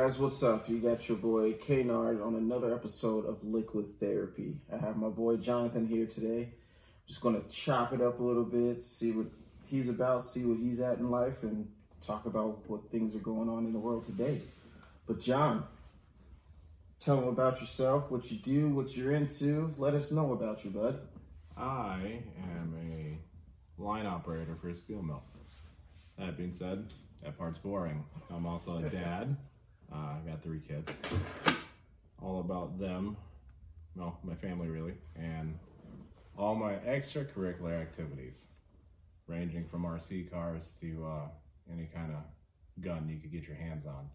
guys, what's up? You got your boy Kennard on another episode of Liquid Therapy. I have my boy Jonathan here today. Just gonna chop it up a little bit, see what he's about, see what he's at in life, and talk about what things are going on in the world today. But John, tell them about yourself, what you do, what you're into. Let us know about you, bud. I am a line operator for a steel mill. That being said, that part's boring. I'm also a dad. Uh, I got three kids. All about them, well, my family really, and all my extracurricular activities, ranging from RC cars to uh, any kind of gun you could get your hands on.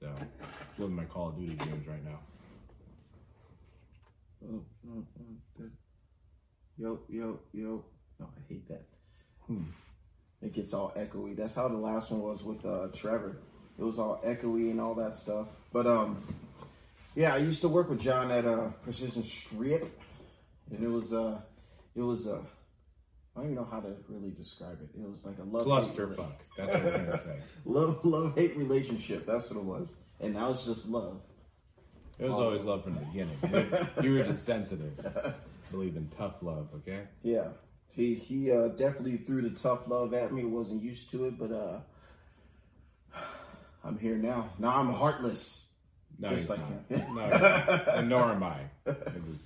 So, living my Call of Duty games right now. Oh, no, no, Yo, yo, yo. No, I hate that. Hmm. It gets all echoey. That's how the last one was with uh, Trevor. It was all echoey and all that stuff. But um, yeah, I used to work with John at uh, Precision Strip, and it was uh, it was uh, I don't even know how to really describe it. It was like a love Clusterfuck. That's what we're gonna say. love love hate relationship. That's what it was. And now it's just love. It was always love from the beginning. You- You were just sensitive. Believe in tough love, okay? Yeah, he he uh, definitely threw the tough love at me. Wasn't used to it, but uh, I'm here now. Now I'm heartless. No, Just like not. him. No, and nor am I. It was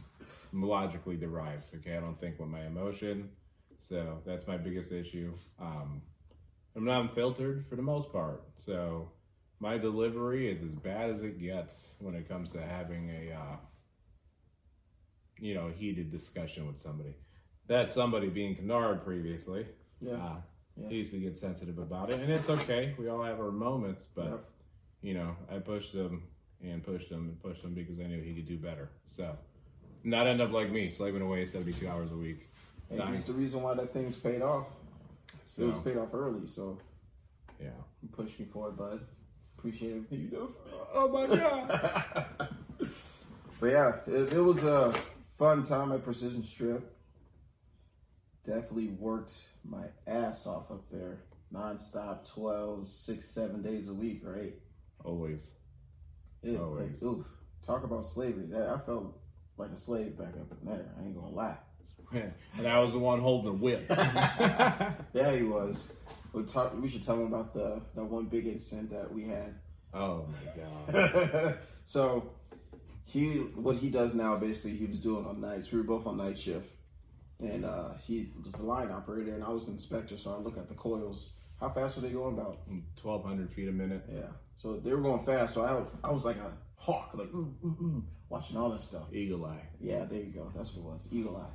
logically derived, okay? I don't think with my emotion. So that's my biggest issue. Um, I'm not unfiltered for the most part. So my delivery is as bad as it gets when it comes to having a, uh, you know, heated discussion with somebody. That somebody being Kennard previously. Yeah, Uh, Yeah. He used to get sensitive about it, and it's okay. We all have our moments, but Yep. you know, I pushed him and pushed him and pushed him because I knew he could do better. So, not end up like me, slaving away seventy-two hours a week. and he's the reason why that thing's paid off. It was paid off early, so yeah. you pushed me for it, bud. Appreciate everything you do for me. Oh my god. But yeah, it, it was a fun time at Precision Strip. Definitely worked my ass off up there. Non-stop, 12, 6, 7 days a week, right? Always. It, Always. like, oof, talk about slavery. That I felt like a slave back up in there. I ain't gonna lie. and I was the one holding the whip. Yeah, he was. We talk. We should tell him about the that one big incident that we had. oh my god. so he what he does now basically he was doing on nights. We were both on night shift, and uh, he was a line operator, and I was an inspector. So I look at the coils. How fast were they going? About Twelve hundred feet a minute. yeah. So they were going fast. So I I was like a hawk, like mm, mm, mm, watching all this stuff. Eagle eye. Yeah, there you go. That's what it was. Eagle eye.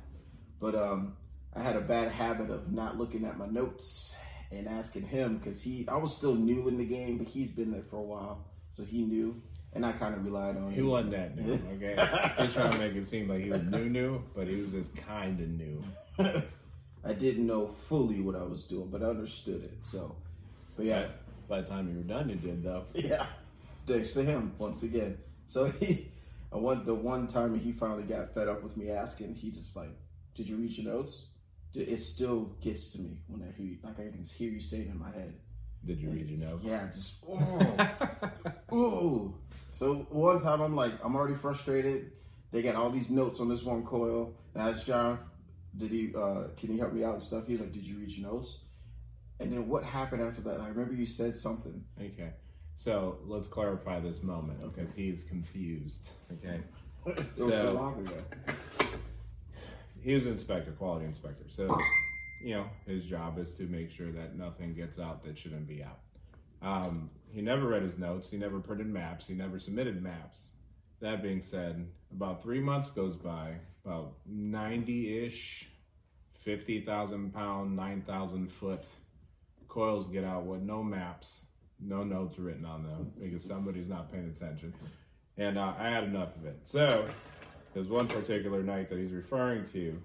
But um, I had a bad habit of not looking at my notes and asking him because he, I was still new in the game, but he's been there for a while, so he knew, and I kind of relied on him. He wasn't that new, okay? He's trying to make it seem like he was new, new, but he was just kind of new. I didn't know fully what I was doing, but I understood it. So, but yeah, By the time you were done, you did though. yeah. Thanks to him once again. So he, I went the one time he finally got fed up with me asking. He just like, "Did you read your notes?" It still gets to me when I hear you, like I can hear you say it in my head. Did you read your notes? Yeah, just oh, ooh. So one time I'm like, I'm already frustrated. They got all these notes on this one coil, and I asked John, "Did he? Uh, can you help me out and stuff?" He's like, "Did you read your notes?" And then what happened after that? I remember you said something. Okay. So let's clarify this moment Okay. because he's confused. Okay. It was so So- long ago. He was an inspector, quality inspector. So, you know, his job is to make sure that nothing gets out that shouldn't be out. Um, he never read his notes. He never printed maps. He never submitted maps. That being said, about three months goes by, about 90 ish, 50,000 pound, 9,000 foot coils get out with no maps, no notes written on them because somebody's not paying attention. And uh, I had enough of it. So, there's one particular night that he's referring to.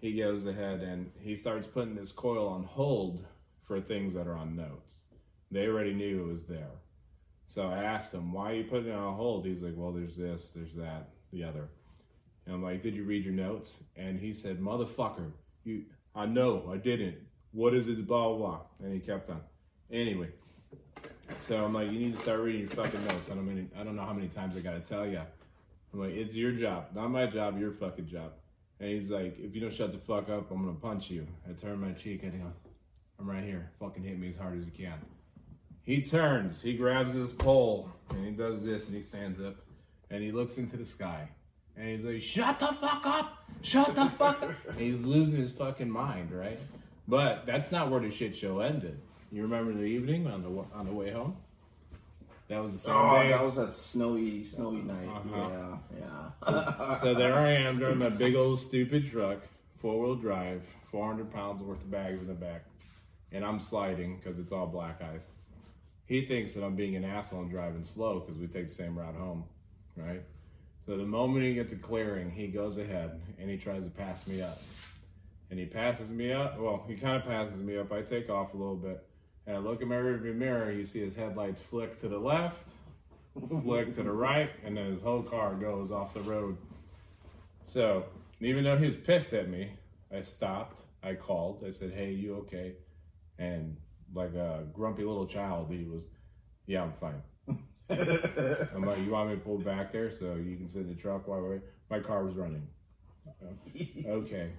He goes ahead and he starts putting this coil on hold for things that are on notes. They already knew it was there. So I asked him, why are you putting it on hold? He's like, well, there's this, there's that, the other. And I'm like, did you read your notes? And he said, motherfucker, you, I know, I didn't. What is it, blah, blah, blah. And he kept on. Anyway, So I'm like, you need to start reading your fucking notes. I don't mean, I don't know how many times I gotta tell you. I'm like, it's your job, not my job, your fucking job. And he's like, if you don't shut the fuck up, I'm gonna punch you. I turn my cheek and go, I'm right here. Fucking hit me as hard as you can. He turns, he grabs this pole, and he does this, and he stands up, and he looks into the sky. And he's like, shut the fuck up! Shut the fuck up! and he's losing his fucking mind, right? But that's not where the shit show ended. You remember the evening on the on the way home? That was the same Oh, day. that was a snowy, snowy night. Uh-huh. Yeah, yeah. so there I am driving my big old stupid truck, four wheel drive, 400 pounds worth of bags in the back, and I'm sliding because it's all black ice. He thinks that I'm being an asshole and driving slow because we take the same route home, right? So the moment he gets a clearing, he goes ahead and he tries to pass me up. And he passes me up. Well, he kind of passes me up. I take off a little bit. And I look in my rearview mirror. You see his headlights flick to the left, flick to the right, and then his whole car goes off the road. So even though he was pissed at me, I stopped. I called. I said, "Hey, you okay?" And like a grumpy little child, he was, "Yeah, I'm fine." I'm like, "You want me to pull back there so you can sit in the truck while we're?" My car was running. Okay.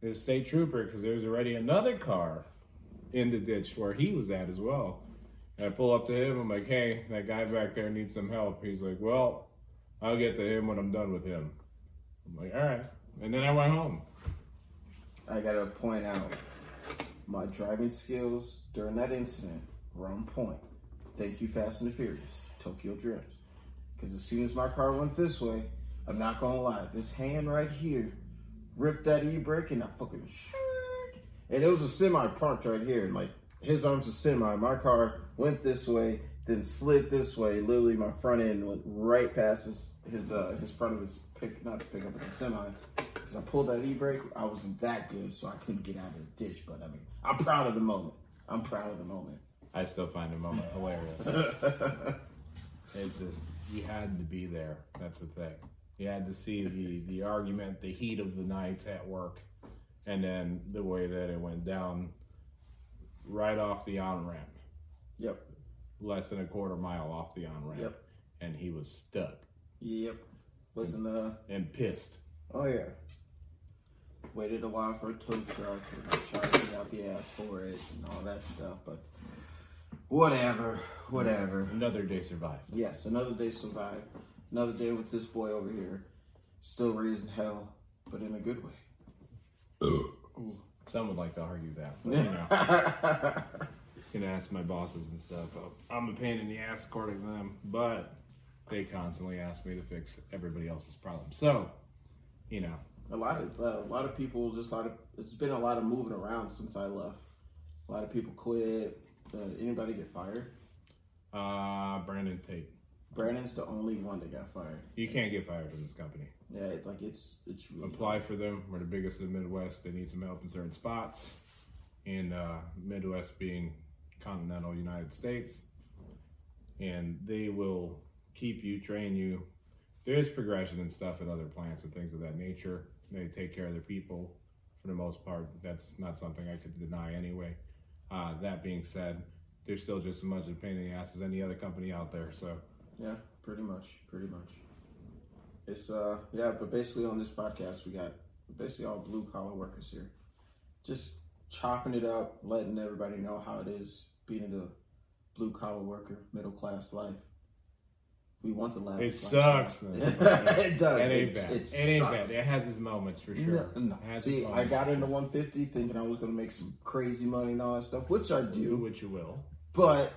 There's a state trooper because there was already another car in the ditch where he was at as well. And I pull up to him. I'm like, "Hey, that guy back there needs some help." He's like, "Well, I'll get to him when I'm done with him." I'm like, "All right." And then I went home. I gotta point out my driving skills during that incident were on point. Thank you, Fast and the Furious, Tokyo Drift. Because as soon as my car went this way, I'm not gonna lie, this hand right here ripped that e brake and I fucking. And it was a semi parked right here, and like his arm's a semi. My car went this way, then slid this way. Literally, my front end went right past his his uh his front of his pick, not to pick up, but the semi. Because I pulled that e brake, I wasn't that good, so I couldn't get out of the ditch. But I mean, I'm proud of the moment. I'm proud of the moment. I still find the moment hilarious. It's just you had to be there. That's the thing. You had to see the the argument, the heat of the night at work, and then the way that it went down right off the on ramp, Yep, less than a quarter mile off the on ramp, Yep. and he was stuck yep. Wasn't uh and pissed. oh yeah. Waited a while for a tow truck and charged me out the ass for it and all that stuff, but whatever, whatever. Another day survived. Yes, another day survived. Another day with this boy over here. Still raising hell, but in a good way. Some would like to argue that, but you know. can ask my bosses and stuff. I'm a pain in the ass according to them, but they constantly ask me to fix everybody else's problems. So, you know, a lot of uh, a lot of people just a lot of it's been a lot of moving around since I left. A lot of people quit. Uh, anybody get fired? uh, Brandon Tate, Brandon's the only one that got fired. you can't get fired from this company. Yeah, it, like it's it's really Apply for them. We're the biggest in the Midwest. They need some help in certain spots. In uh, Midwest being continental United States, and they will keep you, train you. There is progression and stuff at other plants and things of that nature. They take care of their people for the most part. That's not something I could deny anyway. Uh, that being said, they're still just as much of a pain in the ass as any other company out there. So Yeah, pretty much, pretty much. It's uh yeah, but basically on this podcast we got basically all blue collar workers here. Just chopping it up, letting everybody know how it is being a blue collar worker, middle class life. We want the lavish it sucks. it does. It ain't It- bad. It, It, ain't bad. It has its moments for sure. No, no. See, I got into 150 thinking I was going to make some crazy money and all that stuff, which I Do do. what you will. But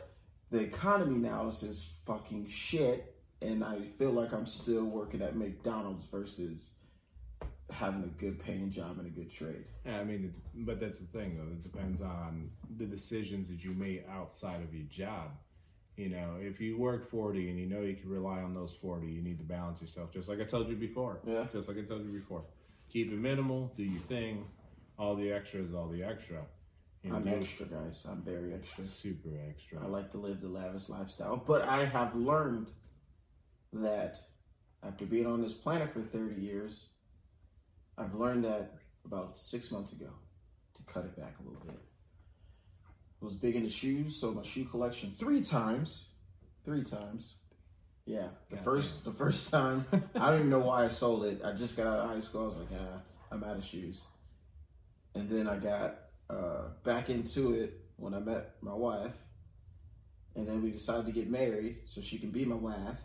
the economy now is just fucking shit, and I feel like I'm still working at McDonald's versus having a good paying job and a good trade. Yeah, I mean, but that's the thing, though. It depends on the decisions that you made outside of your job. You know, if you work 40 and you know you can rely on those 40, you need to balance yourself, just like I told you before. Yeah. Just like I told you before. Keep it minimal, do your thing. All the extra is all the extra. You know, I'm do extra, guys. I'm very extra. Super extra. I like to live the lavish lifestyle, but I have learned that after being on this planet for 30 years, I've learned that about six months ago to cut it back a little bit. Was big into shoes, so my shoe collection three times, three times. Yeah, the God first the first time I don't even know why I sold it. I just got out of high school. I was like, ah, I'm out of shoes. And then I got uh, back into it when I met my wife, and then we decided to get married so she can be my wife.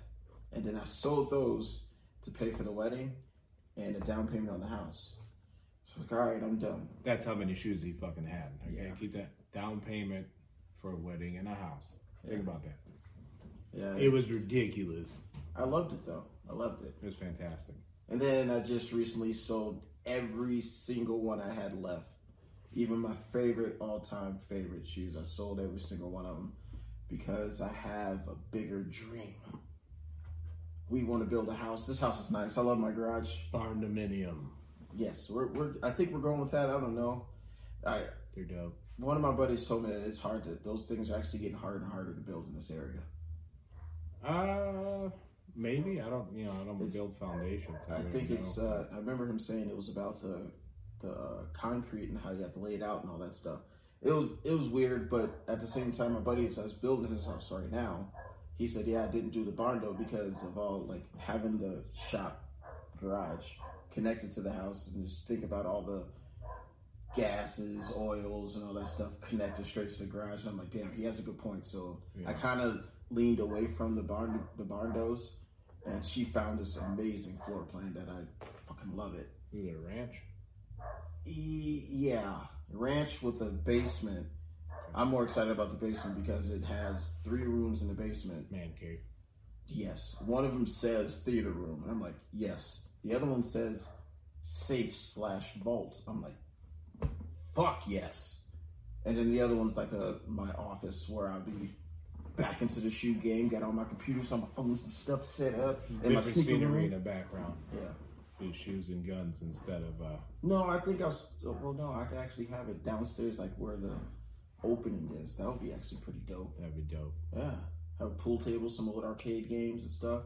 And then I sold those to pay for the wedding and a down payment on the house. So I was like, all right, I'm done. That's how many shoes he fucking had. Okay, Yeah. keep that down payment for a wedding and a house. Think about that. Yeah, It was ridiculous. I loved it though. I loved it. It was fantastic. And then I just recently sold every single one I had left. Even my favorite all time favorite shoes. I sold every single one of them because I have a bigger dream. We want to build a house. This house is nice. I love my garage. Barn Barndominium. Yes, we're, we're I think we're going with that. I don't know. I They're dope. One of my buddies told me that it's hard to those things are actually getting harder and harder to build in this area. Uh, maybe I don't. You know, I don't It's- build foundations. I really think know. it's. Uh, I remember him saying it was about the the uh, concrete and how you have to lay it out and all that stuff. It was it was weird, but at the same time, my buddy that's building his house right now, he said, "Yeah, I didn't do the barn though because of all like having the shop garage connected to the house and just think about all the gases, oils, and all that stuff connected straight to the garage." And I'm like, "Damn, he has a good point." So I kind of leaned away from the barn the barn doors, and she found this amazing floor plan that I fucking love it. Is it a ranch? E- yeah, ranch with a basement. I'm more excited about the basement because it has three rooms in the basement. Man cave. Yes, one of them says theater room, and I'm like, yes. The other one says safe slash vault. I'm like, fuck yes. And then the other one's like a my office where I'll be back into the shoe game. Got all my computers, all my phones and stuff set up, and my Different sneaker scenery in the background. Yeah. Be shoes and guns instead of uh. No, I think I was. Well, no, I could actually have it downstairs, like where the opening is. That would be actually pretty dope. That'd be dope. Yeah, have a pool table, some old arcade games and stuff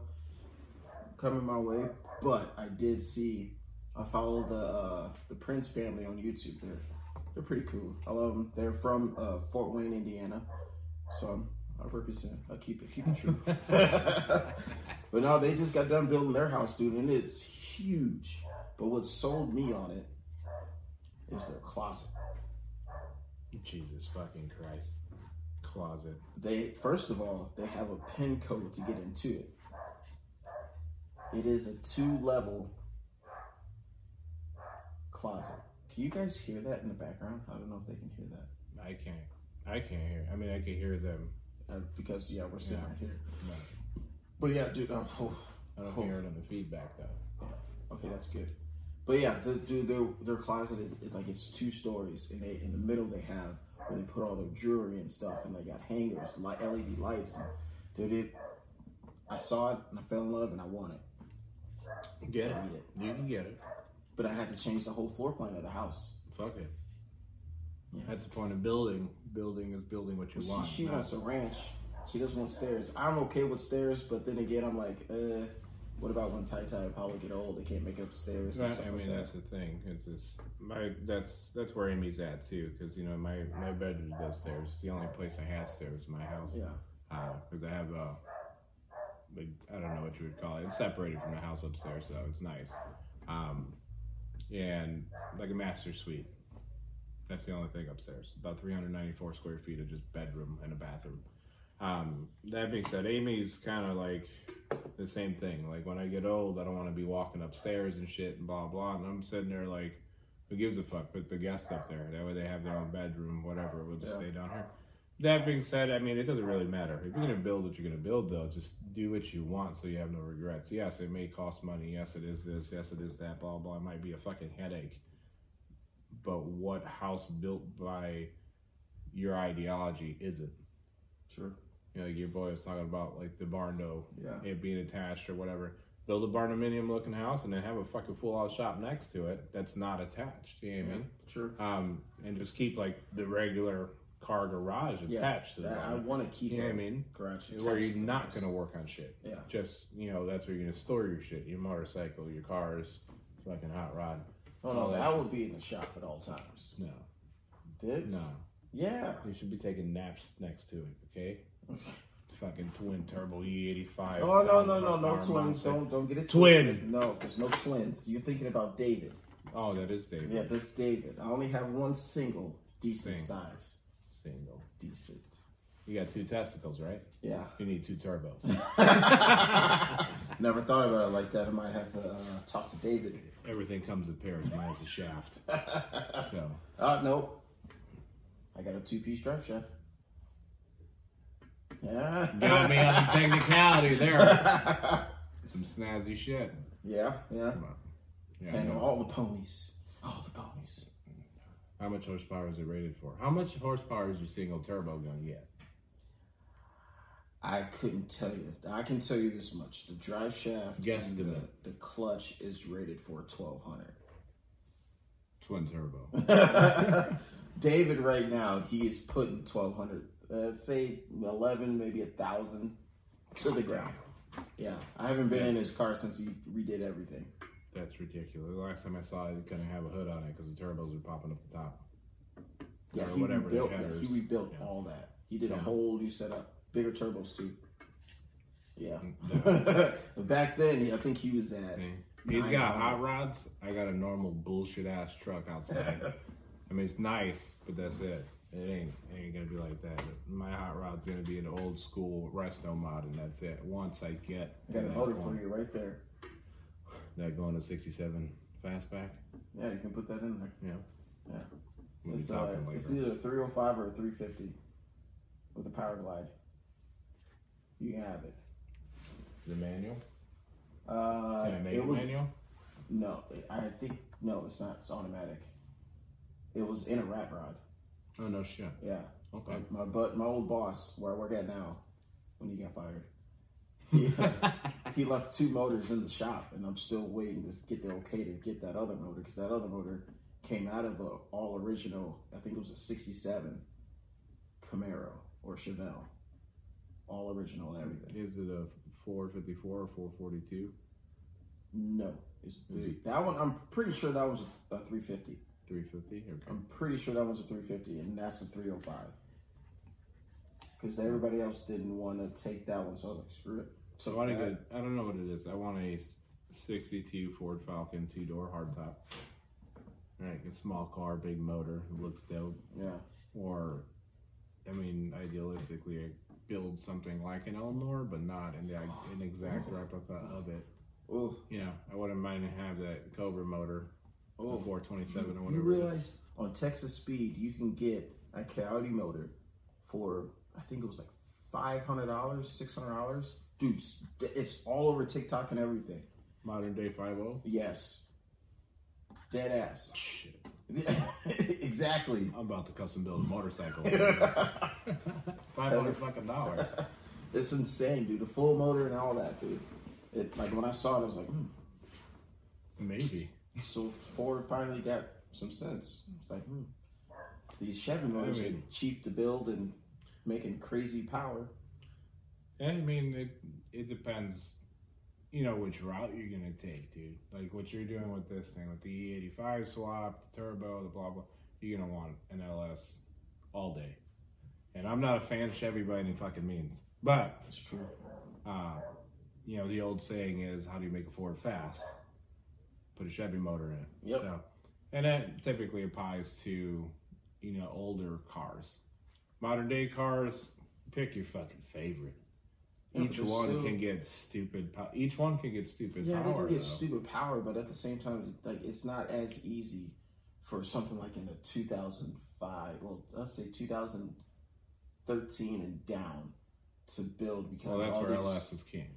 coming my way. But I did see. I follow the uh, the Prince family on YouTube. They're they're pretty cool. I love them. They're from uh, Fort Wayne, Indiana. So I'm, I represent. I keep it keep it true. but no, they just got done building their house, dude, and it's huge. But what sold me on it is their closet. Jesus fucking Christ. Closet. They first of all, they have a pin code to get into it. It is a two level closet. Can you guys hear that in the background? I don't know if they can hear that. I can't. I can't hear. I mean, I can hear them. Uh, because yeah, we're sitting Yeah. right here. But But yeah, dude. Uh, oh, I don't Oh. hear it on the feedback though. yeah. Okay, that's good. But yeah, the, dude, their their closet is is like it's two stories, and they in the middle they have where they put all their jewelry and stuff, and they got hangers, light LED lights. And dude, it, I saw it and I fell in love, and I want it. Get I need it. You can get it. But I had to change the whole floor plan of the house. Fuck it. Yeah. That's the point of building. Building is building what you She, want. she not- wants a ranch. She doesn't want stairs. I'm okay with stairs, but then again, I'm like, uh, what about when Tai Tai and Paula get old? They can't make up stairs. Right, I like mean that. that's the thing. It's just my that's that's where Amy's at too. Because you know my my bedroom does stairs. It's the only place I have stairs in my house. yeah. Because I have a like I don't know what you would call it. It's separated from the house upstairs, so it's nice. Um, and like a master suite. That's the only thing upstairs. About 394 square feet of just bedroom and a bathroom. Um, that being said, Amy's kind of like the same thing. Like when I get old, I don't want to be walking upstairs and shit and blah blah. And I'm sitting there like, who gives a fuck? Put the guests up there. That way they have their own bedroom, whatever. We'll just Yeah. stay down here. That being said, I mean it doesn't really matter. If you're gonna build what you're gonna build, though, just do what you want so you have no regrets. Yes, it may cost money. Yes, it is this. Yes, it is that. Blah blah. It might be a fucking headache. But what house built by your ideology is it? Sure. You know, like your boy was talking about like the barn door, Yeah. it being attached or whatever. Build a barndominium looking house and then have a fucking full out shop next to it that's not attached. You know what I mean? Sure. Um, and just keep like the regular car garage Yeah. attached to the That- I want to keep You know what I mean? garage Where you're not gonna work on shit. Yeah. Just you know, that's where you're gonna store your shit, your motorcycle, your cars, fucking hot rod. Oh no, that that would be in the shop at all times. No, This? no. Yeah. You should be taking naps next to it, okay? Fucking twin turbo E85. Oh no no no no twins! Don't don't get it Twin. twisted. No, there's no twins. You're thinking about David. Oh, that is David. Yeah, that's David. I only have one single, decent Sing. size, Decent. You got two testicles, right? Yeah. You need two turbos. Never thought about it like that. I might have to uh, talk to David. Everything comes in pairs. Mine has a shaft. So, Uh nope. I got a two piece drive shaft. Yeah. got me on the technicality there. Some snazzy shit. yeah, yeah. Come on. Yeah, I And know. all the ponies. All the ponies. How much horsepower is it rated for? How much horsepower is your single turbo gonna get? I couldn't tell you. I can tell you this much: the drive shaft, Guess the- the, the clutch is rated for twelve hundred. Twin turbo. David, right now, he is putting twelve hundred, uh, say eleven, maybe a thousand, to the ground. Yeah, I haven't been in his car since he redid everything. That's ridiculous. The last time I saw it, it couldn't have a hood on it because the turbos are popping up the top. Yeah, Or he whatever rebuilt. Yeah, he rebuilt Yeah. all that. He did a whole new setup, bigger turbos too. Yeah. Mm, yeah. but back then, I think he was at. He's got 900. hot rods. I got a normal bullshit ass truck outside. I mean, it's nice, but that's it. It ain't it ain't gonna be like that. My hot rod's gonna be an old school resto mod, and that's it. Once I get got a motor for you right there. That going to 67 fastback. Yeah, you can put that in there. Yeah. Yeah. We'll It's, uh, it's either a 305 or a 350 with a power glide. You can have it. The manual. Uh, Can I make it a was manual? no. I think no. It's not. It's automatic. It was in a rat rod. Oh no shit. Yeah. Okay. My but my old boss, where I work at now, when he got fired, he, he left two motors in the shop, and I'm still waiting to get the okay to get that other motor because that other motor came out of a all original. I think it was a '67 Camaro or Chevelle, all original and everything. Is it a 454 or 442? No, it's the, that one. I'm pretty sure that was a, a 350. 350? Okay. I'm pretty sure that was a 350, and that's a 305. Because everybody else didn't want to take that one, so I was like, screw it. So I want to get. I don't know what it is. I want a 62 Ford Falcon two door hardtop. Right, a small car, big motor, looks dope. Yeah. Or, I mean, idealistically, I build something like an Eleanor, but not in the, oh. an exact replica of it. Oh, Yeah, I wouldn't mind to have that Cobra motor, oh. the 427 or You whatever. it is. realize on Texas Speed you can get a Coyote motor for I think it was like five hundred dollars, six hundred dollars. Dude, it's- all over TikTok and everything. Modern day 50. Yes, dead ass. Shit. exactly. I'm about to custom build a motorcycle. 500 fucking dollars. It's insane, dude. The full motor and all that, dude. It like when I saw it, I was like, hmm. Maybe. So Ford finally got some sense. It's like, hmm. These Chevy motors mean- are cheap to build and making crazy power. I mean, it it depends, you know, which route you're gonna take, dude. Like what you're doing with this thing, with the E85 swap, the turbo, the blah blah. You're gonna want an LS all day. And I'm not a fan of Chevy by any fucking means, but It's true. uh, you know, the old saying is, "How do you make a Ford fast? Put a Chevy motor in it." Yep. So, and that typically applies to, you know, older cars. Modern day cars, pick your fucking favorite. Yeah, Each one still- can get stupid. Po- each one can get stupid Yeah, power. they can get though. stupid power, but at the same time, like it's not as easy for something like in the 2005, well, let's say 2013 and down to build because well, that's all where these, LS is king.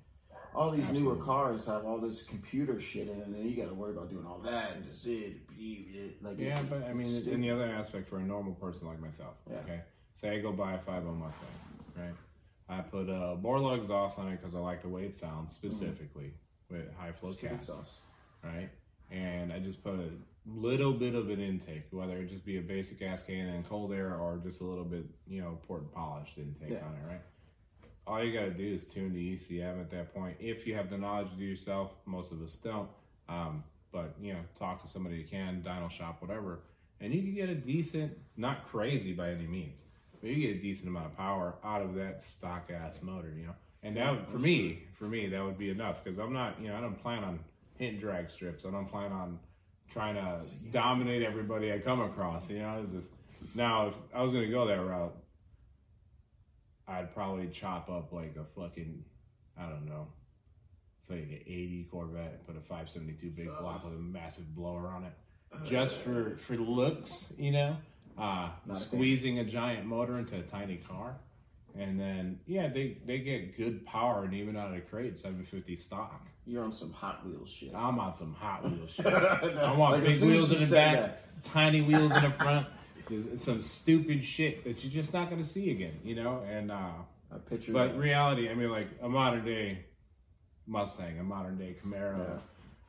all these newer cars have all this computer shit in it, and then you got to worry about doing all that and just it, it like Yeah, it- but I mean, it's in the other aspect, for a normal person like myself, Yeah. okay, say I go buy a 5.0 Mustang, right? I put a Borla exhaust on it because I like the way it sounds, specifically with high flow cats. sauce. right? And I just put a little bit of an intake, whether it just be a basic ass can and cold air or just a little bit, you know, port polished intake Yeah. on it, right? All you gotta do is tune the ECM at that point. If you have the knowledge to do yourself, most of us don't. Um, but you know, talk to somebody you can, dyno shop, whatever, and you can get a decent, not crazy by any means, but you get a decent amount of power out of that stock ass motor, you know. And that for me, for me, that would be enough because I'm not, you know, I don't plan on hitting drag strips. I don't plan on trying to dominate everybody I come across. You know, it's just now if I was gonna go that route, I'd probably chop up like a fucking, I don't know, it's like an 80 Corvette, and put a 572 big block with a massive blower on it, just for for looks, you know, uh, Not a squeezing a giant motor into a tiny car. And then, yeah, they, they get good power, and even out of the crate, 750 stock. You're on some Hot Wheels shit. I'm on some Hot Wheels shit. I want Like, big wheels in the back, that. tiny wheels in the front. There's some stupid shit that you're just not going to see again, you know? And, uh, I picture but that. reality, I mean, like a modern day Mustang, a modern day Camaro,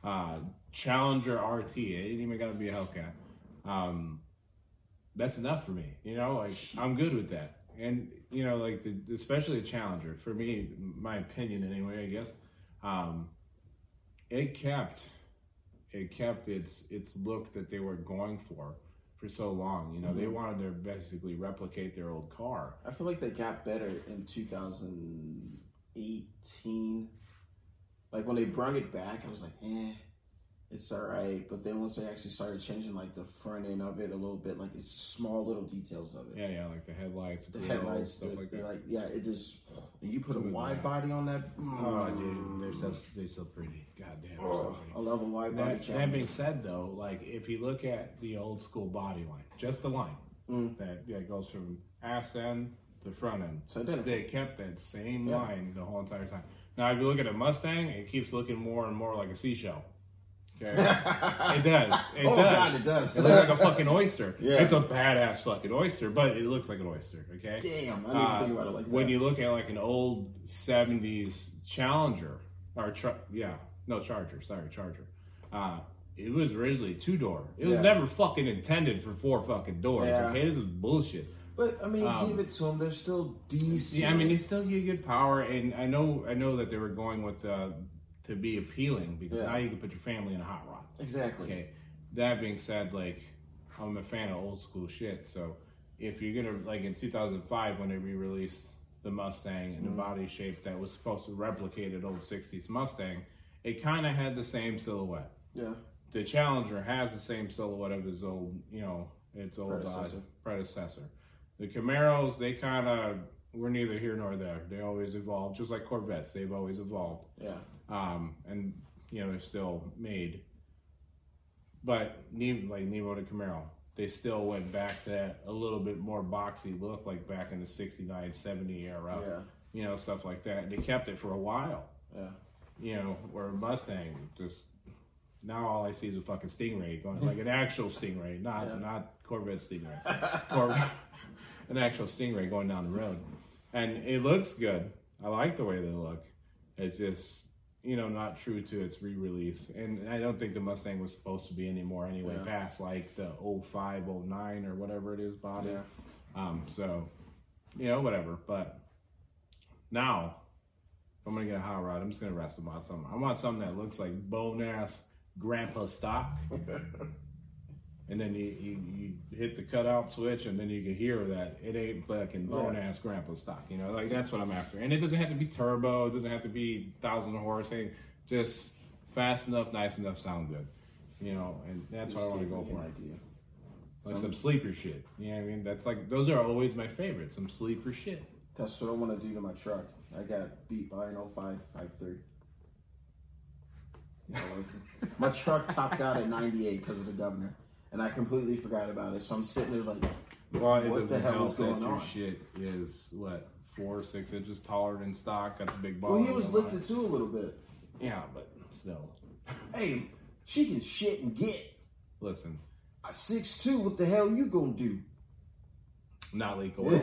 uh, Challenger RT, it ain't even got to be a Hellcat. Um, that's enough for me, you know? Like, I'm good with that. And, you know, like, the, especially the Challenger, for me, my opinion anyway, I guess, um, it kept it kept its its look that they were going for for so long. You know, they Mm-hmm. wanted to basically replicate their old car. I feel like they got better in 2018. Like when they brought it back, I was like, eh, it's all right. But then once they actually started changing like the front end of it a little bit, like it's small little details of it. Yeah, yeah, like the headlights, The headlights, stuff the, like that. like yeah, it just and you put a wide body on that. Oh, mm, dude, they're so they're so pretty. God damn, so oh, pretty. I love a wide body. That, that being said, though, like if you look at the old school body line, just the line Mm. that yeah, goes from ass end to front end, so they kept that same Yeah. line the whole entire time. Now, if you look at a Mustang, it keeps looking more and more like a seashell. Okay, it does. It oh does. god, it does. It looks like a fucking oyster. Yeah. It's a badass fucking oyster, but it looks like an oyster. Okay. Damn, I didn't Uh, even think about it like when that. you look at like an old '70s Challenger or tr- yeah, no Charger, sorry Charger. Uh, it was originally two door. It was Yeah. never fucking intended for four fucking doors. Yeah. Okay, this is bullshit. but I mean, um, give it to them. They're still decent. Yeah, I mean, they still get good power, and I know, I know that they were going with uh, to be appealing because Yeah. now you can put your family in a hot rod. exactly. Okay. That being said, like I'm a fan of old school shit. So if you're gonna like in 2005 when they re-released the Mustang and the body shape that was supposed to replicate an old 60s Mustang, it kind of had the same silhouette. Yeah. The Challenger has the same silhouette of its old, you know, its old Predecessor. Uh, predecessor. The Camaros, they kind of were neither here nor there. They always evolved, just like Corvettes. They've always evolved Yeah. Um, and you know they're still made. But like Nemo to Camaro, they still went back to that a little bit more boxy look, like back in the 69, 70 era. Yeah. You know, stuff like that. They kept it for a while. Yeah. You know, where Mustang just now all I see is a fucking Stingray going like an actual Stingray, not Yeah. not Corvette Stingray, Corvette, an actual Stingray going down the road, and it looks good. I like the way they look. It's just you know not true to its re-release, and I don't think the Mustang was supposed to be anymore anyway. Yeah. Past like the 05, 09 or whatever it is body. Yeah. Um, so you know whatever, but now. if I'm gonna get a hot rod. I'm just gonna rest them on something. I want something that looks like bone ass grandpa stock, and then you, you, you hit the cutout switch, and then you can hear that it ain't fucking bone ass grandpa stock. You know, like that's what I'm after. And it doesn't have to be turbo. It doesn't have to be thousand horse. Hey, just fast enough, nice enough, sound good. You know, and that's what I want to go for. Idea. Like some sleeper shit. You know what I mean? That's like those are always my favorites. Some sleeper shit. That's what I want to do to my truck. I got beat by an 05 53. You know, my truck topped out at 98 because of the governor, and I completely forgot about it. So I'm sitting there like, Well, it What the hell is going on? shit is what four, or six inches taller than stock. Got the big ball. well, he was lifted too a little bit. Yeah, but still, Hey, she can shit and get. listen, I six two. What the hell you gonna do? not leak oil.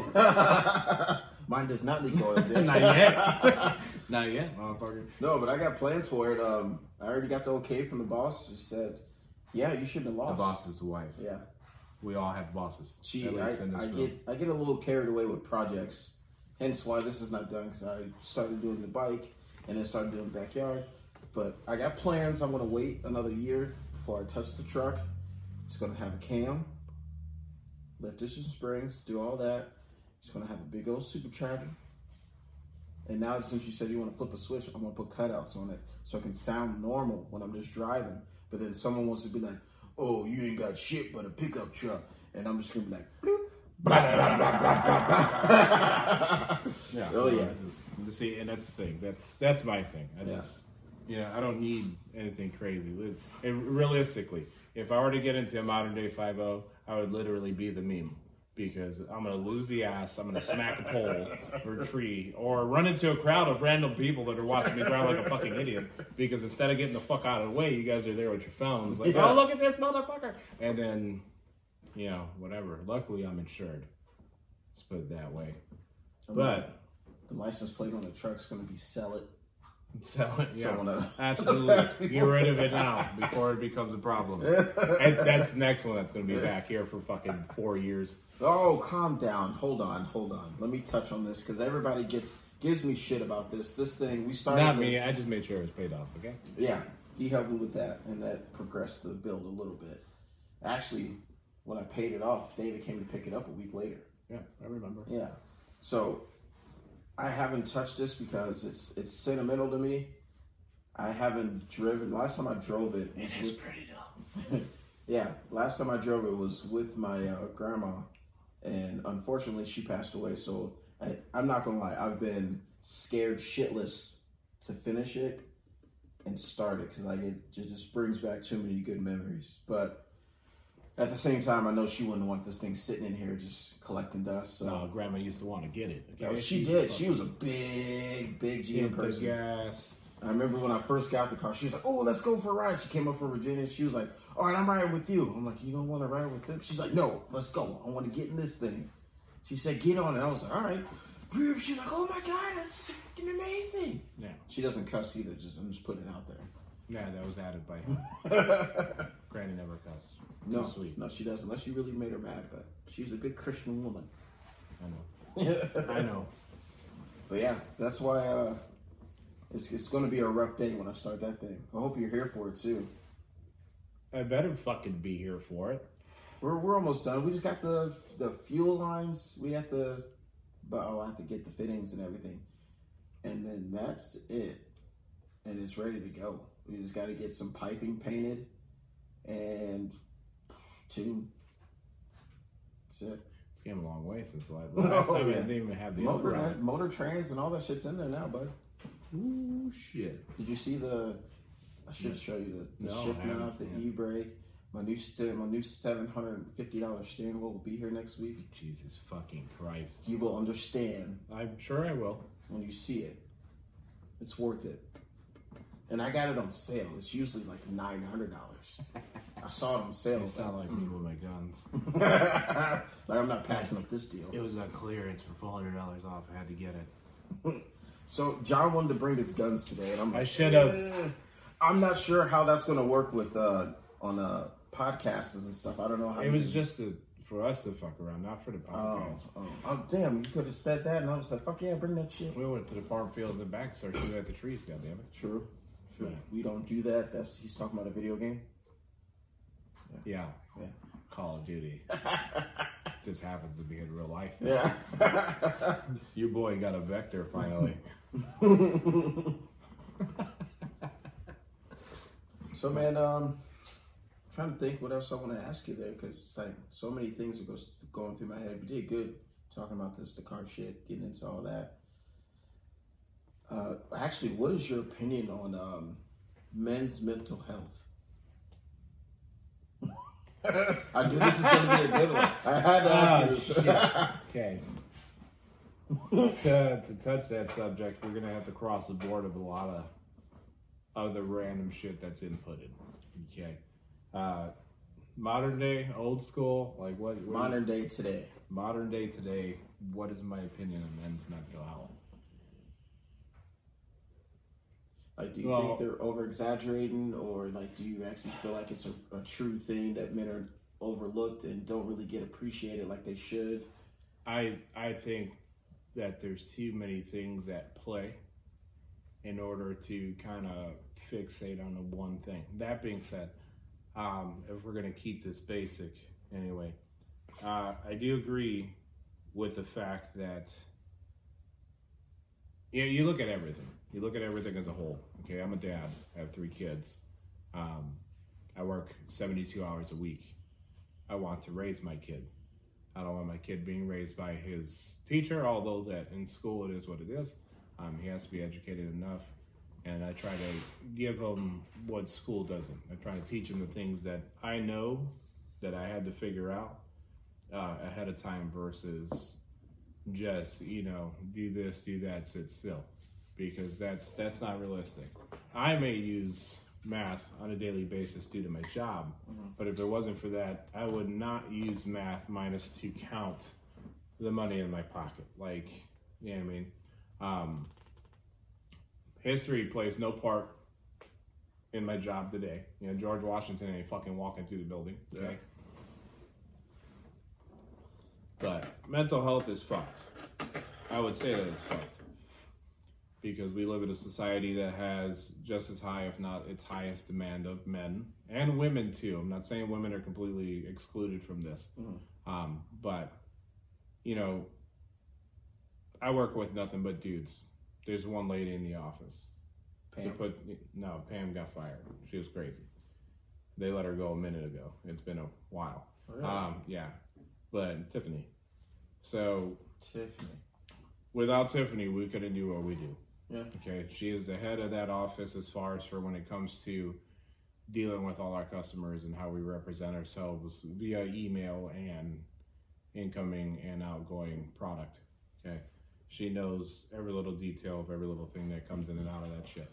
Mine does not leak oil. not yet. not yet, motherfucker. no, but I got plans for it. Um, I already got the okay from the boss. He said, "Yeah, you shouldn't have lost. The boss's wife. Yeah. We all have bosses. She, I, I get, I get a little carried away with projects. Hence why this is not done. Because I started doing the bike and then started doing the backyard. But I got plans. I'm gonna wait another year before I touch the truck. It's gonna have a cam. lift distance springs, do all that. Just gonna have a big old supercharger. And now since you said you want to flip a switch, I'm gonna put cutouts on it so it can sound normal when I'm just driving. But then someone wants to be like, "Oh, you ain't got shit but a pickup truck," and I'm just gonna be like, bloop, blah, blah, blah, blah, blah, blah. Yeah. Oh yeah. Just- See, and that's the thing. That's that's my thing. I Yeah. just, you know, I don't need anything crazy. And realistically, if I were to get into a modern day 5.0, I would literally be the meme because I'm gonna lose the ass. I'm gonna smack a pole or a tree or run into a crowd of random people that are watching me drive like a fucking idiot. Because instead of getting the fuck out of the way, you guys are there with your phones, like, Yeah. oh look at this motherfucker, and then, you know, whatever. Luckily, I'm insured. Let's put it that way. But the license plate on the truck's gonna be sell it. Sell it. Yeah. Someone, Absolutely. Get rid of it now before it becomes a problem. And that's the next one that's going to be back here for fucking four years. Oh, calm down. Hold on, hold on. Let me touch on this because everybody gets gives me shit about this. This thing we started. Not me. this- I just made sure it was paid off. Okay. Yeah, he helped me with that, and that progressed the build a little bit. Actually, when I paid it off, David came to pick it up a week later. Yeah, I remember. Yeah, so I haven't touched this because it's it's sentimental to me. I haven't driven. Last time I drove it, was with- pretty dumb. yeah, last time I drove it was with my uh, grandma, and unfortunately she passed away. So I, I'm not gonna lie, I've been scared shitless to finish it and start it because like it ju- just brings back too many good memories. But at the same time, I know she wouldn't want this thing sitting in here just collecting dust. So No, Grandma used to want to get it. Okay? she did. She was a big, big GM person. gas. I remember when I first got the car, she was like, "Oh, let's go for a ride." She came up from Virginia. She was like, "All right, I'm riding with you." I'm like, "You don't want to ride with them?" She's like, "No, let's go. I want to get in this thing." She said, "Get on it." I was like, "All right." She's like, "Oh my god, that's freaking amazing." Yeah. She doesn't cuss either. Just I'm just putting it out Yeah, that was added by him. Granny never cussed. no, sweet. no, she doesn't. Unless you really made her mad, but she's a good Christian woman. I know. I know. But yeah, that's why uh, it's it's going to be a rough day when I start that thing. I hope you're here for it too. I better fucking be here for it. We're, we're almost done. We just got the the fuel lines. We have to, but I'll have to get the fittings and everything, and then that's it. And it's ready to go. We just got to get some piping painted and tune. That's it. It's came a long way since the last, last Oh, time I didn't even have the Motor, override. motor trans and all that shit's in there now, bud. Ooh, shit. Did you see the? I should show you the, the No, shift haven't mount, the e brake. My new st- my new seven hundred and fifty dollars steering wheel will be here next week. Jesus fucking Christ. You will understand I'm sure I will. when you see it. It's worth it. And I got it on sale. It's usually like nine hundred dollars. I saw it on sale. You sound like me with my guns. like I'm not passing up this deal. It was on clearance for four hundred dollars off. I had to get it. So John wanted to bring his guns today, and I'm like, I should have. "Eh." I'm not sure how that's going to work with uh, on uh, podcasts and stuff. I don't know how. It was just to, for us to fuck around, not for the Oh, podcast. oh, oh, damn! You could have said that, and I was like, "Fuck yeah, bring that shit." We went to the farm field in the back, started shooting at the trees. Goddamn it! True. We don't do that. That's he's talking about a video game. Yeah. Yeah. Call of Duty just happens to be in real life. Yeah. Your boy got a vector finally. so man, um, trying to think what else I want to ask you there because it's like so many things are going through my head. We did good talking about this, the car shit, getting into all that. Uh, actually, what is your opinion on um, men's mental health? I knew this is going to be a good one. I had to ask Oh, you shit. Okay. to, to touch that subject, we're gonna have to cross the board of a lot of other random shit that's inputted. Okay. Uh, modern day, old school, like what? what Modern day today. modern day today. What is my opinion on men's mental health? Like, do you Well- think they're over exaggerating, or like, do you actually feel like it's a, a true thing that men are overlooked and don't really get appreciated like they should? I I think that there's too many things at play in order to kind of fixate on the one thing. That being said, um, if we're gonna keep this basic anyway, uh, I do agree with the fact that you, know, you look at everything. You look at everything as a whole. Okay, I'm a dad. I have three kids. Um, I work 72 hours a week. I want to raise my kid. I don't want my kid being raised by his teacher, although that in school it is what it is. Um, he has to be educated enough, and I try to give him what school doesn't. I try to teach him the things that I know that I had to figure out uh, ahead of time versus just you know do this, do that, sit still, because that's that's not realistic. I may use math on a daily basis due to my job. Mm-hmm. But if it wasn't for that, I would not use math minus to count the money in my pocket. Like, you know what I mean? Um, history plays no part in my job today. You know, George Washington ain't fucking walking through the building. Okay. Yeah. But mental health is fucked. I would say that it's fucked because we live in a society that has just as high, if not its highest demand of men and women too. I'm not saying women are completely excluded from this, mm. um, but you know, I work with nothing but dudes. There's one lady in the office. Pam. They put no, Pam got fired. She was crazy. They let her go a minute ago. It's been a while. Really? Um, yeah, but Tiffany. So Tiffany. Without Tiffany, we couldn't do what we do. Yeah. Okay. She is the head of that office as far as for when it comes to dealing with all our customers and how we represent ourselves via email and incoming and outgoing product. Okay. She knows every little detail of every little thing that comes in and out of that shit.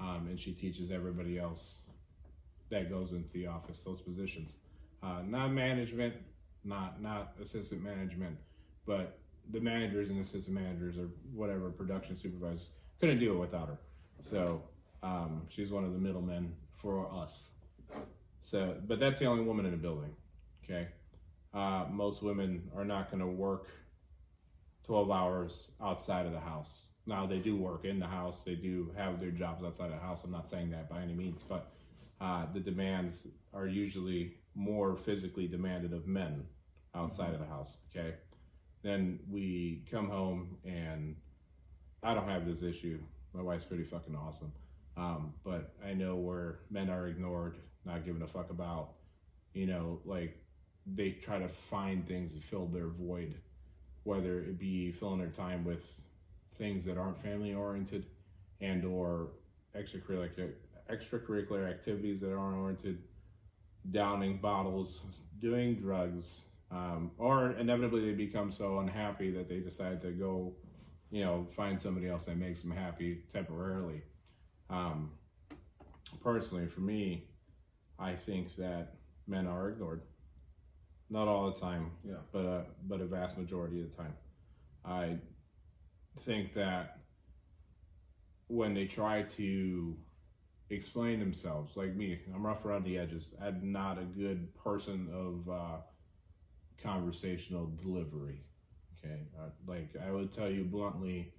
Um, and she teaches everybody else that goes into the office those positions. Uh, not management, not not assistant management, but the managers and assistant managers or whatever production supervisors couldn't do it without her. So um, she's one of the middlemen for us. So, but that's the only woman in the building. Okay, uh, most women are not going to work 12 hours outside of the house. Now they do work in the house. They do have their jobs outside of the house. I'm not saying that by any means, but uh, the demands are usually more physically demanded of men outside mm-hmm. of the house. Okay, then we come home and I don't have this issue. My wife's pretty fucking awesome. Um, but I know where men are ignored, not given a fuck about, you know, like they try to find things to fill their void, whether it be filling their time with things that aren't family oriented and or extracurricular extracurricular activities that aren't oriented, downing bottles, doing drugs, um, or inevitably they become so unhappy that they decide to go you know, find somebody else that makes them happy temporarily. Um, personally, for me, I think that men are ignored. Not all the time, yeah, but uh, but a vast majority of the time. I think that when they try to explain themselves, like me, I'm rough around the edges. I'm not a good person of uh, conversational delivery. Okay, uh, like I would tell you bluntly,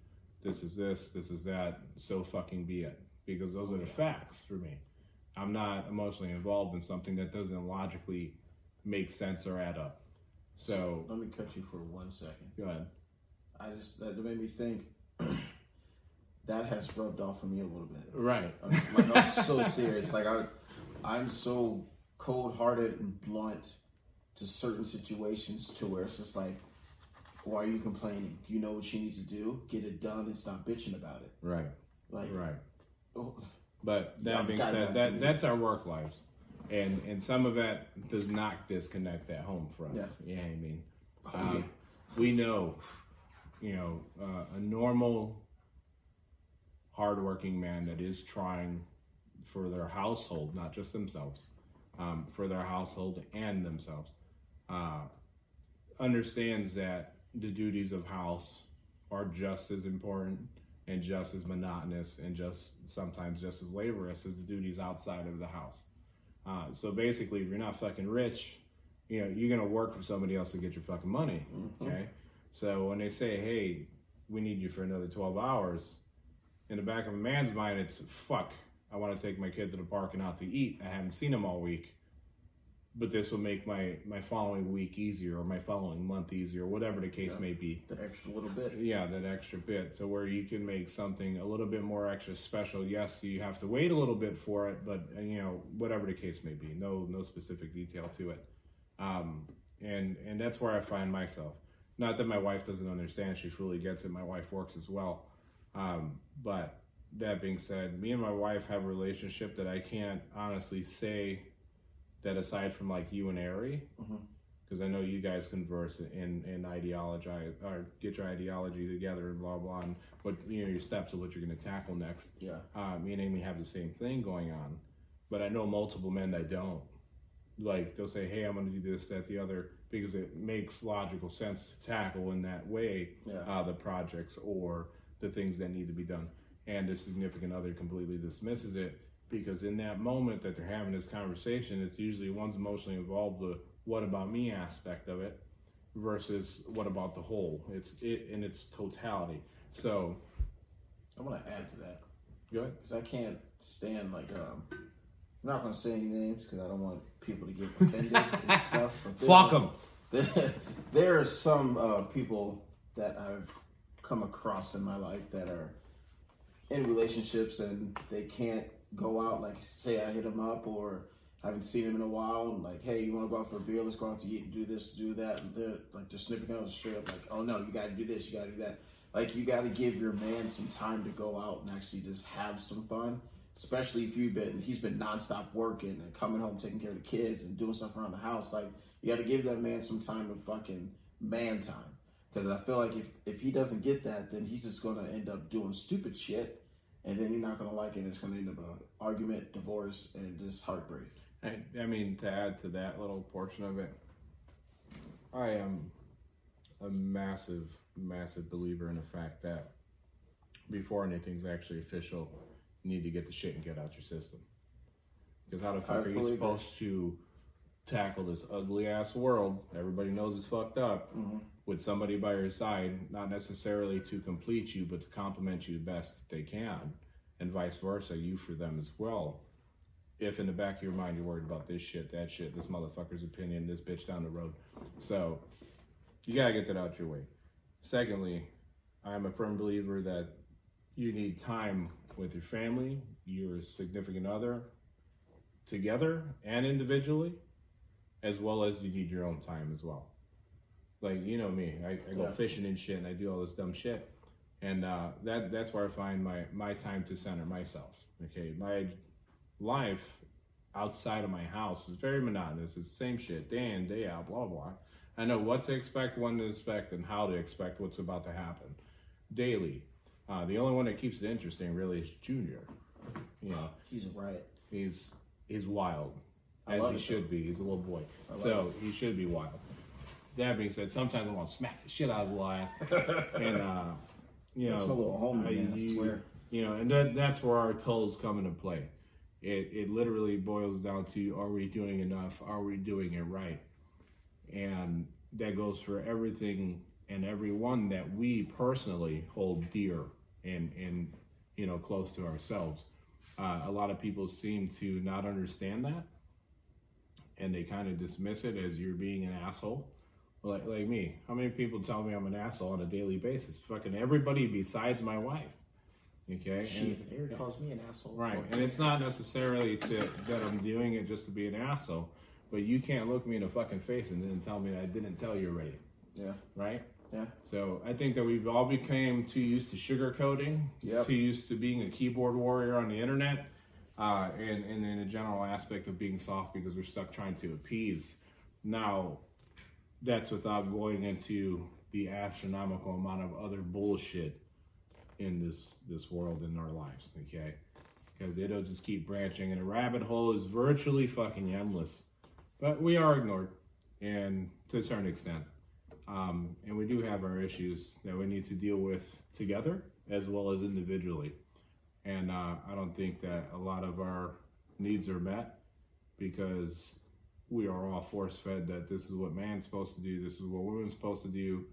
this is this, this is that. So fucking be it, because those are the facts for me. I'm not emotionally involved in something that doesn't logically make sense or add up. So, let me cut you for one second. Go ahead. I just that made me think. that has rubbed off on me a little bit. Right. I'm, like, I'm so serious. Like I, I'm so cold-hearted and blunt to certain situations to where it's just like why are you complaining? You know what you need to do. Get it done and stop bitching about it. Right. Like right. Oh, but that being said, that that's our work lives, and and some of that does not disconnect at home for us. Yeah, yeah I mean, oh, um, yeah. we know, you know, uh, a normal, hardworking man that is trying for their household, not just themselves, um, for their household and themselves, uh, understands that the duties of house are just as important and just as monotonous and just sometimes just as laborious as the duties outside of the house. Uh, so basically, if you're not fucking rich, you know you're gonna work for somebody else to get your fucking money. Mm-hmm. Okay, so when they say, "Hey, we need you for another 12 hours," in the back of a man's mind, it's fuck. I want to take my kid to the park and out to eat. I haven't seen him all week. But this will make my my following week easier or my following month easier, whatever the case Yeah. may be. The extra little bit. Yeah, that extra bit. So where you can make something a little bit more extra special. Yes, you have to wait a little bit for it, but uh, you know whatever the case may be, no no specific detail to it. Um, and and that's where I find myself. Not that my wife doesn't understand; she fully gets it. My wife works as well. Um, but that being said, me and my wife have a relationship that I can't honestly say that aside from like you and Ari, because I know you guys converse and in ideology or get your ideology together and blah blah and what you know your steps of what you're going to tackle next. Yeah. Uh, me and Amy have the same thing going on, but I know multiple men that don't. Like they'll say, "Hey, I'm going to do this, that, the other," because it makes logical sense to tackle in that way Yeah. uh, the projects or the things that need to be done. And the significant other completely dismisses it because in that moment that they're having this conversation, it's usually one's emotionally involved the "what about me" aspect of it versus "what about the whole." It's it in its totality. So I want to add to that good. because I can't stand like um. I'm not gonna say any names because I don't want people to get offended and stuff. but Fuck them. There, there are some uh, people that I've come across in my life that are in relationships and they can't go out. Like, say I hit him up or haven't seen him in a while. And like, hey, you want to go out for a beer? Let's go out to eat and do this, do that. And they're like, they're sniffing out straight up. Like, oh no, you got to do this, you got to do that. Like, you got to give your man some time to go out and actually just have some fun. Especially if you've been, he's been nonstop working and coming home taking care of the kids and doing stuff around the house. Like, you got to give that man some time of fucking man time. Because I feel like if, if he doesn't get that, then he's just going to end up doing stupid shit. And then you're not going to like it. And it's going to end up an argument, divorce, and just heartbreak. I, I mean, to add to that little portion of it, I am a massive, massive believer in the fact that before anything's actually official, you need to get the shit and get out your system. Because how the fuck I are you fully agree. supposed to tackle this ugly ass world? Everybody knows it's fucked up. Mm-hmm. With somebody by your side, not necessarily to complete you, but to compliment you the best that they can, and vice versa, you for them as well if in the back of your mind you're worried about this shit, that shit, this motherfucker's opinion, this bitch down the road. So you gotta get that out your way. Secondly, I'm a firm believer that you need time with your family, your significant other, together and individually, as well as you need your own time as well. Like you know me, I, I go Yeah. fishing and shit, and I do all this dumb shit, and uh, that that's where I find my my time to center myself. Okay, my life outside of my house is very monotonous. It's the same shit day in, day out, blah, blah. I know what to expect, when to expect, and how to expect what's about to happen daily. Uh, the only one that keeps it interesting really is Junior. You know, He's a riot. he's he's wild, I as he it, should be. He's a little boy, so he should be wild. That being said, sometimes I want to smack the shit out of the ass, and uh, you That's know, my little homie, man, I swear. You know, and that, that's where our tolls come into play. It, it literally boils down to are we doing enough? Are we doing it right? And that goes for everything and everyone that we personally hold dear and, and you know, close to ourselves. Uh, a lot of people seem to not understand that and they kind of dismiss it as you're being an asshole. Like, like me, how many people tell me I'm an asshole on a daily basis? Fucking everybody besides my wife. Okay, Shit, and, Eric calls me an asshole. right, and it's not necessarily to that I'm doing it just to be an asshole, but you can't look me in the fucking face and then tell me I didn't tell you already, Yeah, right? yeah. So I think that we've all become too used to sugarcoating, Yep. too used to being a keyboard warrior on the internet, uh, and, and in a general aspect of being soft because we're stuck trying to appease. Now, that's without going into the astronomical amount of other bullshit in this this world in our lives, okay? Because it'll just keep branching, and a rabbit hole is virtually fucking endless. But we are ignored, and to a certain extent. Um, and we do have our issues that we need to deal with together as well as individually. And uh, I don't think that a lot of our needs are met because we are all force fed that this is what man's supposed to do, this is what women's supposed to do.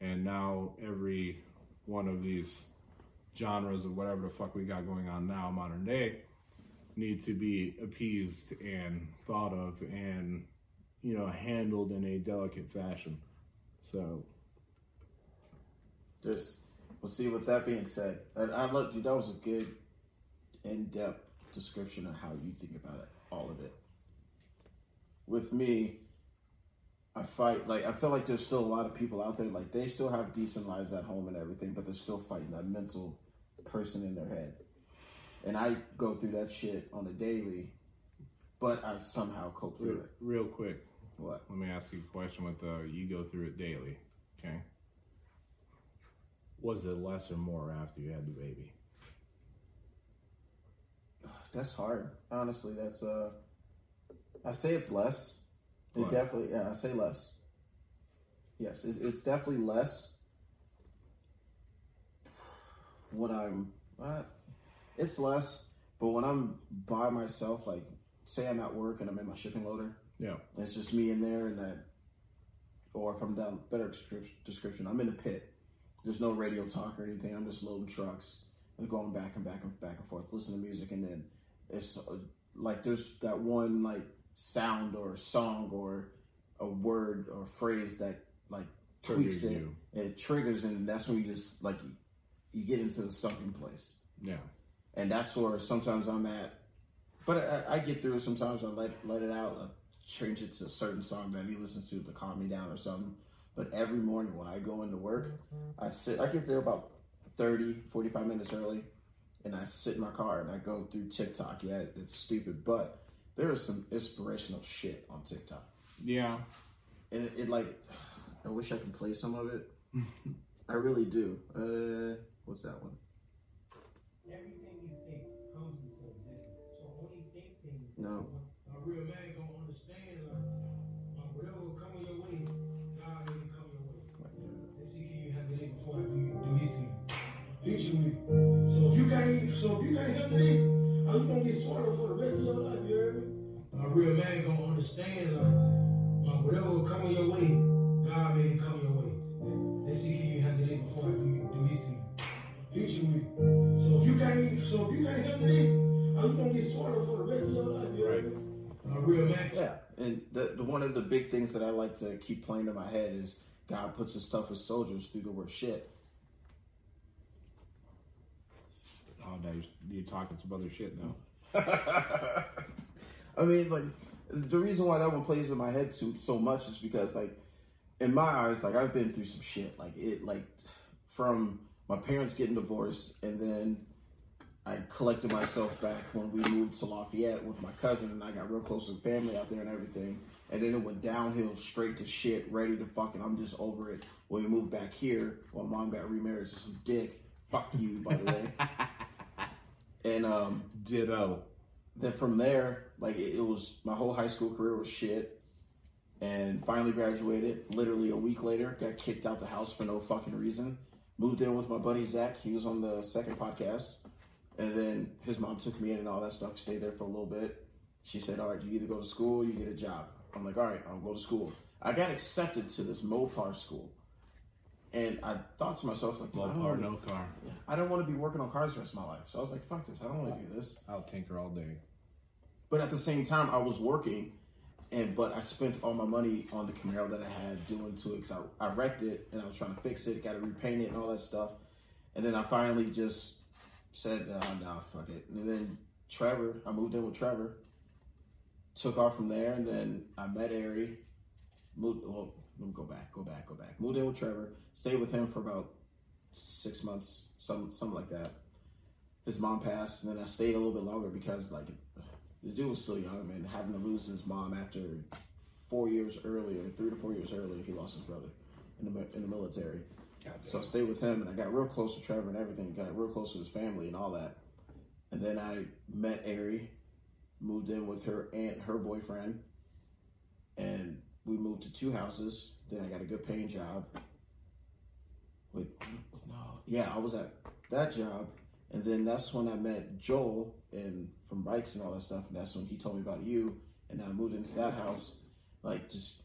And now every one of these genres of whatever the fuck we got going on now, modern day, need to be appeased and thought of and you know, handled in a delicate fashion. So, just we'll see, with that being said, and I look, that was a good, in depth description of how you think about it, all of it. With me, I fight, like, I feel like there's still a lot of people out there, like, they still have decent lives at home and everything, but they're still fighting that mental person in their head. And I go through that shit on a daily, but I somehow cope through real, it. real quick, What? let me ask you a question with uh, you go through it daily, okay? Was it less or more after you had the baby? That's hard. Honestly, that's uh I say it's less. It Less. definitely yeah, I say less. Yes, it's, it's definitely less when I'm what? It's less, but when I'm by myself, like say I'm at work and I'm in my shipping loader, Yeah. it's just me in there and that or if I'm down better description, I'm in a pit. There's no radio talk or anything. I'm just loading trucks and going back and back and back and forth, listening to music, and then it's uh, like there's that one like sound or song or a word or phrase that like tweaks it, you. it triggers, and that's when you just like you, you get into the sunken place, Yeah. and that's where sometimes I'm at. But I, I get through it. Sometimes I let let it out. I change it to a certain song that he listens to to calm me down or something. But every morning when I go into work, I sit. I get there about 30, 45 minutes early, and I sit in my car and I go through TikTok. Yeah, it's stupid, but there is some inspirational shit on TikTok, Yeah. and it, it like I wish I could play some of it. I really do. Uh, what's that one? Everything you think comes into existence. So only think things. No. A real man understand like, like whatever will come your way, God may come your way. Let's see can you handle it before I do, do this to you. Hit you with. So if you can't so if you can't handle this, how you gonna get swallowed for the rest of your life, you heard me? A real man. Yeah, and the, the one of the big things that I like to keep playing in my head is God puts His toughest soldiers through the worst shit. Oh, now you're, you're talking some other shit now. I mean, like the reason why that one plays in my head too so much is because, like, in my eyes, like I've been through some shit. Like it, like from my parents getting divorced, and then I collected myself back when we moved to Lafayette with my cousin, and I got real close to the family out there and everything. And then it went downhill straight to shit, ready to fucking. I'm just over it. When we moved back here, my mom got remarried to some dick. Fuck you, by the way. and um, Ditto. Then from there, like it, it was my whole high school career was shit, and finally graduated. Literally a week later, got kicked out the house for no fucking reason. Moved in with my buddy Zach. He was on the second podcast, and then his mom took me in and all that stuff. Stayed there for a little bit. She said, "All right, you either go to school, or you get a job." I'm like, "All right, I'll go to school." I got accepted to this Mopar school, and I thought to myself, like, don't car, no car. I don't want to be working on cars the rest of my life. So I was like, "Fuck this! I don't want to do this." I'll tinker all day. But at the same time, I was working, and but I spent all my money on the Camaro that I had doing to it because I, I wrecked it and I was trying to fix it, got to repaint it and all that stuff. And then I finally just said, uh, "Nah, fuck it." And then Trevor, I moved in with Trevor, took off from there, and then I met Ari. Moved. Well, go back, go back, go back. Moved in with Trevor, stayed with him for about six months, some something like that. His mom passed, and then I stayed a little bit longer because like the dude was still young, man. Having to lose his mom after four years earlier, three to four years earlier, he lost his brother in the in the military. So I stayed with him, and I got real close to Trevor and everything. Got real close to his family and all that. And then I met Ari, moved in with her aunt, her boyfriend, and we moved to two houses. Then I got a good paying job. Wait, no, yeah, I was at that job, and then that's when I met Joel and from bikes and all that stuff. And that's when he told me about you, and I moved into that house. Like just,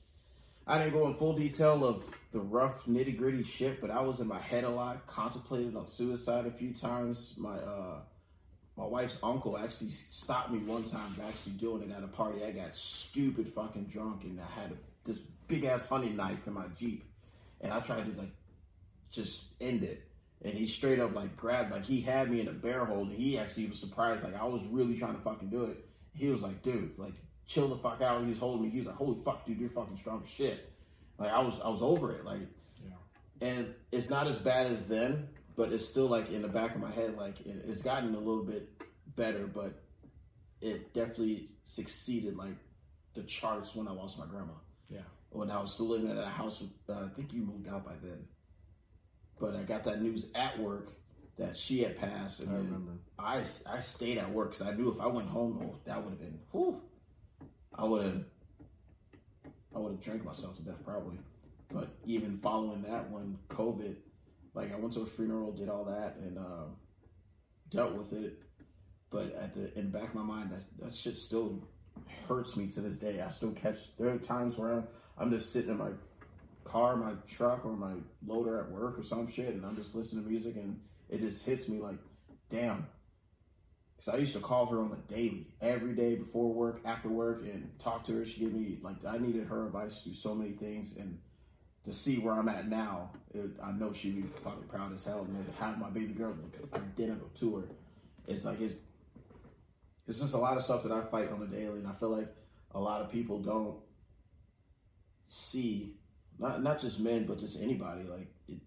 I didn't go in full detail of the rough nitty gritty shit, but I was in my head a lot. Contemplated on suicide a few times. My uh, my wife's uncle actually stopped me one time actually doing it at a party. I got stupid fucking drunk and I had this big ass hunting knife in my Jeep. And I tried to like just end it. And he straight up like grabbed, like he had me in a bear hold and he actually was surprised. Like I was really trying to fucking do it. He was like, dude, like chill the fuck out. He was holding me. He was like, holy fuck, dude, you're fucking strong as shit. Like I was, I was over it. Like, Yeah. and it's not as bad as then, but it's still like in the back of my head. Like it, it's gotten a little bit better, but it definitely succeeded like the charts when I lost my grandma. When I was still living in that house, with, uh, I think you moved out by then. But I got that news at work that she had passed, and I remember. I I stayed at work because I knew if I went home, oh, that would have been, whew, I would have, I would have drank myself to death probably. But even following that, when COVID, like I went to a funeral, did all that, and um, dealt with it. But at the in the back of my mind, that that shit still hurts me to this day. I still catch. There are times where I'm, just sitting in my car, my truck, or my loader at work or some shit, and I'm just listening to music, and it just hits me like, damn. Because I used to call her on the daily, every day before work, after work, and talk to her. She gave me like I needed her advice to so many things, and to see where I'm at now, it, I know she'd be fucking proud as hell. And have my baby girl look identical to her, it's like it's it's just a lot of stuff that I fight on the daily, and I feel like a lot of people don't see not not just men, but just anybody. Like it,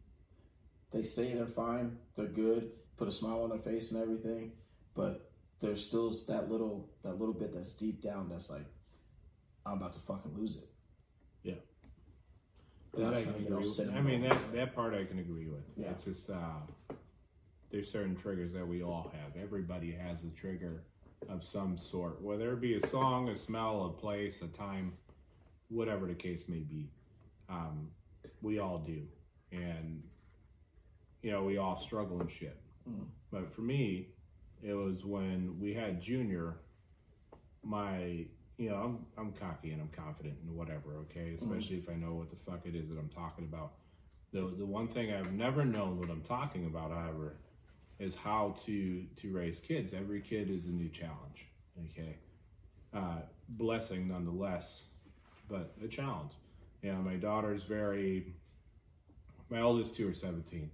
they say they're fine, they're good, put a smile on their face and everything, but there's still that little that little bit that's deep down that's like I'm about to fucking lose it. Yeah. That I can to get all agree with. I mean, that that part I can agree with. Yeah. It's just uh, there's certain triggers that we all have. Everybody has a trigger of some sort, whether it be a song, a smell, a place, a time, whatever the case may be. Um, we all do, and you know, we all struggle and shit. Mm. But for me, it was when we had Junior. My, you know, I'm I'm cocky and I'm confident and whatever. Okay, especially if I know what the fuck it is that I'm talking about. The the one thing I've never known what I'm talking about, however, is how to to raise kids. Every kid is a new challenge. Okay, uh, blessing nonetheless, but a challenge. Yeah, my daughter's very. My oldest two are 17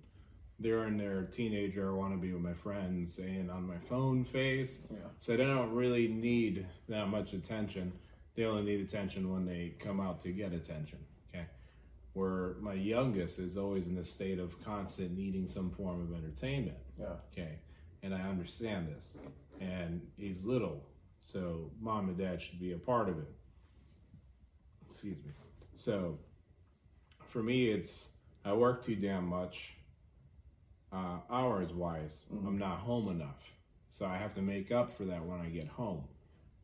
they're in their teenager, I want to be with my friends, and on my phone face. Yeah. So they don't really need that much attention. They only need attention when they come out to get attention. Okay. Where my youngest is always in a state of constant needing some form of entertainment. Yeah. Okay. And I understand this. And he's little. So mom and dad should be a part of it. Excuse me. So for me, it's I work too damn much. Uh, hours wise, Mhm. I'm not home enough. So I have to make up for that when I get home.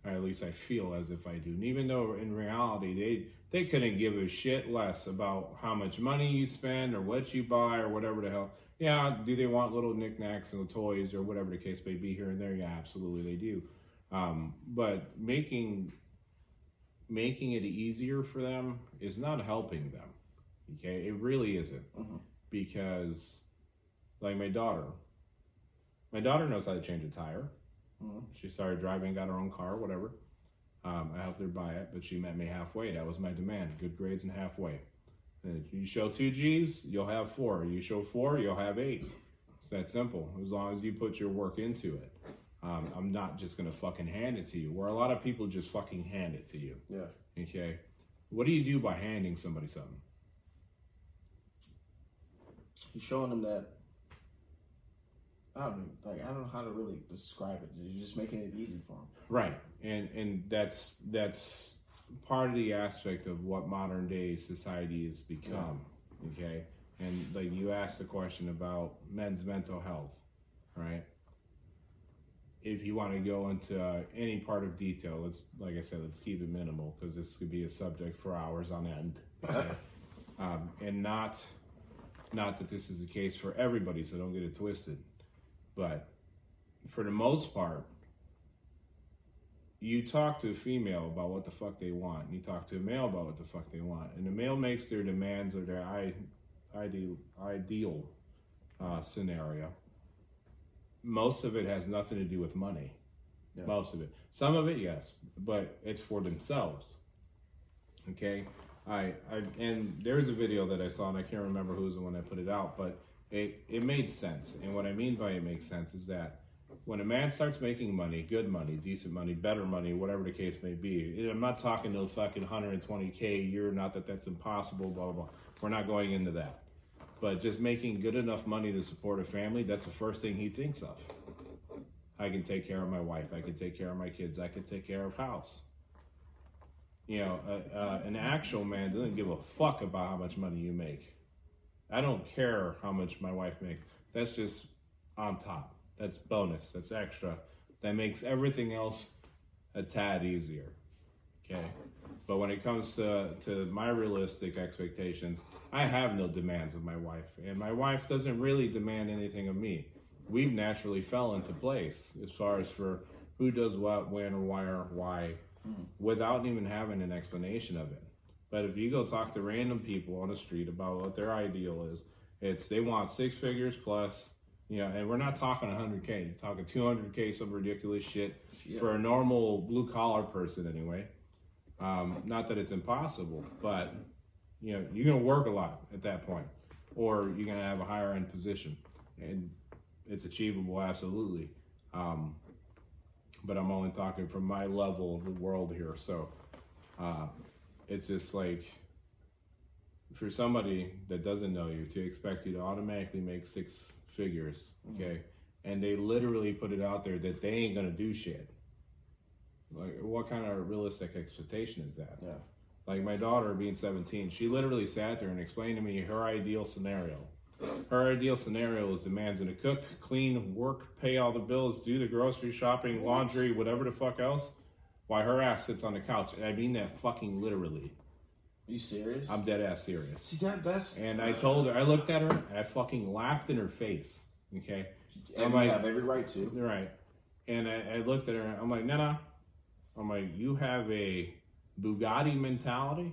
Or at least I feel as if I do. And even though in reality they they couldn't give a shit less about how much money you spend or what you buy or whatever the hell. Yeah, do they want little knickknacks and toys or whatever the case may be here and there? Yeah, absolutely they do. Um, but making making it easier for them is not helping them. Okay, it really isn't Mhm. because, like my daughter, my daughter knows how to change a tire. Mhm. She started driving, got her own car, whatever. Um, I helped her buy it, but she met me halfway. That was my demand: good grades and halfway. And you show two G's, you'll have four. You show four, you'll have eight. It's that simple. As long as you put your work into it. Um, I'm not just gonna fucking hand it to you. Where a lot of people just fucking hand it to you. Yeah. Okay. What do you do by handing somebody something? You're showing them that. I don't know, like I don't know how to really describe it. You're just making it easy for them. Right, and and that's that's part of the aspect of what modern day society has become. Okay, and like you asked the question about men's mental health, right? If you want to go into uh, any part of detail, let's like I said, let's keep it minimal because this could be a subject for hours on end, okay? um, and not not that this is the case for everybody, so don't get it twisted, but for the most part, you talk to a female about what the fuck they want, and you talk to a male about what the fuck they want, and the male makes their demands or their I, ideal ideal uh, scenario. Most of it has nothing to do with money. Yeah. Most of it. Some of it, yes, but it's for themselves. Okay, I, I and there was a video that I saw, and I can't remember who's the one that put it out, but it it made sense. And what I mean by it makes sense is that when a man starts making money, good money, decent money, better money, whatever the case may be, I'm not talking no fucking 120k a year. Not that that's impossible. Blah blah. blah. We're not going into that. But just making good enough money to support a family, that's the first thing he thinks of. I can take care of my wife. I can take care of my kids. I can take care of house. You know, uh, uh, an actual man doesn't give a fuck about how much money you make. I don't care how much my wife makes. That's just on top. That's bonus. That's extra. That makes everything else a tad easier. Okay. But when it comes to, to my realistic expectations, I have no demands of my wife. And my wife doesn't really demand anything of me. We've naturally fell into place as far as for who does what, when, or why, or why, without even having an explanation of it. But if you go talk to random people on the street about what their ideal is, it's they want six figures plus, you know, and we're not talking 100K, you're talking 200K, some ridiculous shit Yeah. for a normal blue collar person anyway. Um, not that it's impossible, but you know, you're gonna work a lot at that point, or you're gonna have a higher end position, and it's achievable absolutely. Um, but I'm only talking from my level of the world here, so uh, it's just like for somebody that doesn't know you to expect you to automatically make six figures, okay, and they literally put it out there that they ain't gonna do shit. Like, what kind of realistic expectation is that? Yeah. Like my daughter being 17, she literally sat there and explained to me her ideal scenario. Her ideal scenario is the man's gonna cook, clean, work, pay all the bills, do the grocery shopping, laundry, whatever the fuck else, while her ass sits on the couch. And I mean that fucking literally. Are you serious? I'm dead ass serious. See that that's And I told her, I looked at her, and I fucking laughed in her face. Okay, and I'm you like- have every right to. you're right. And I, I looked at her. I'm like, Nana. I'm like, you have a Bugatti mentality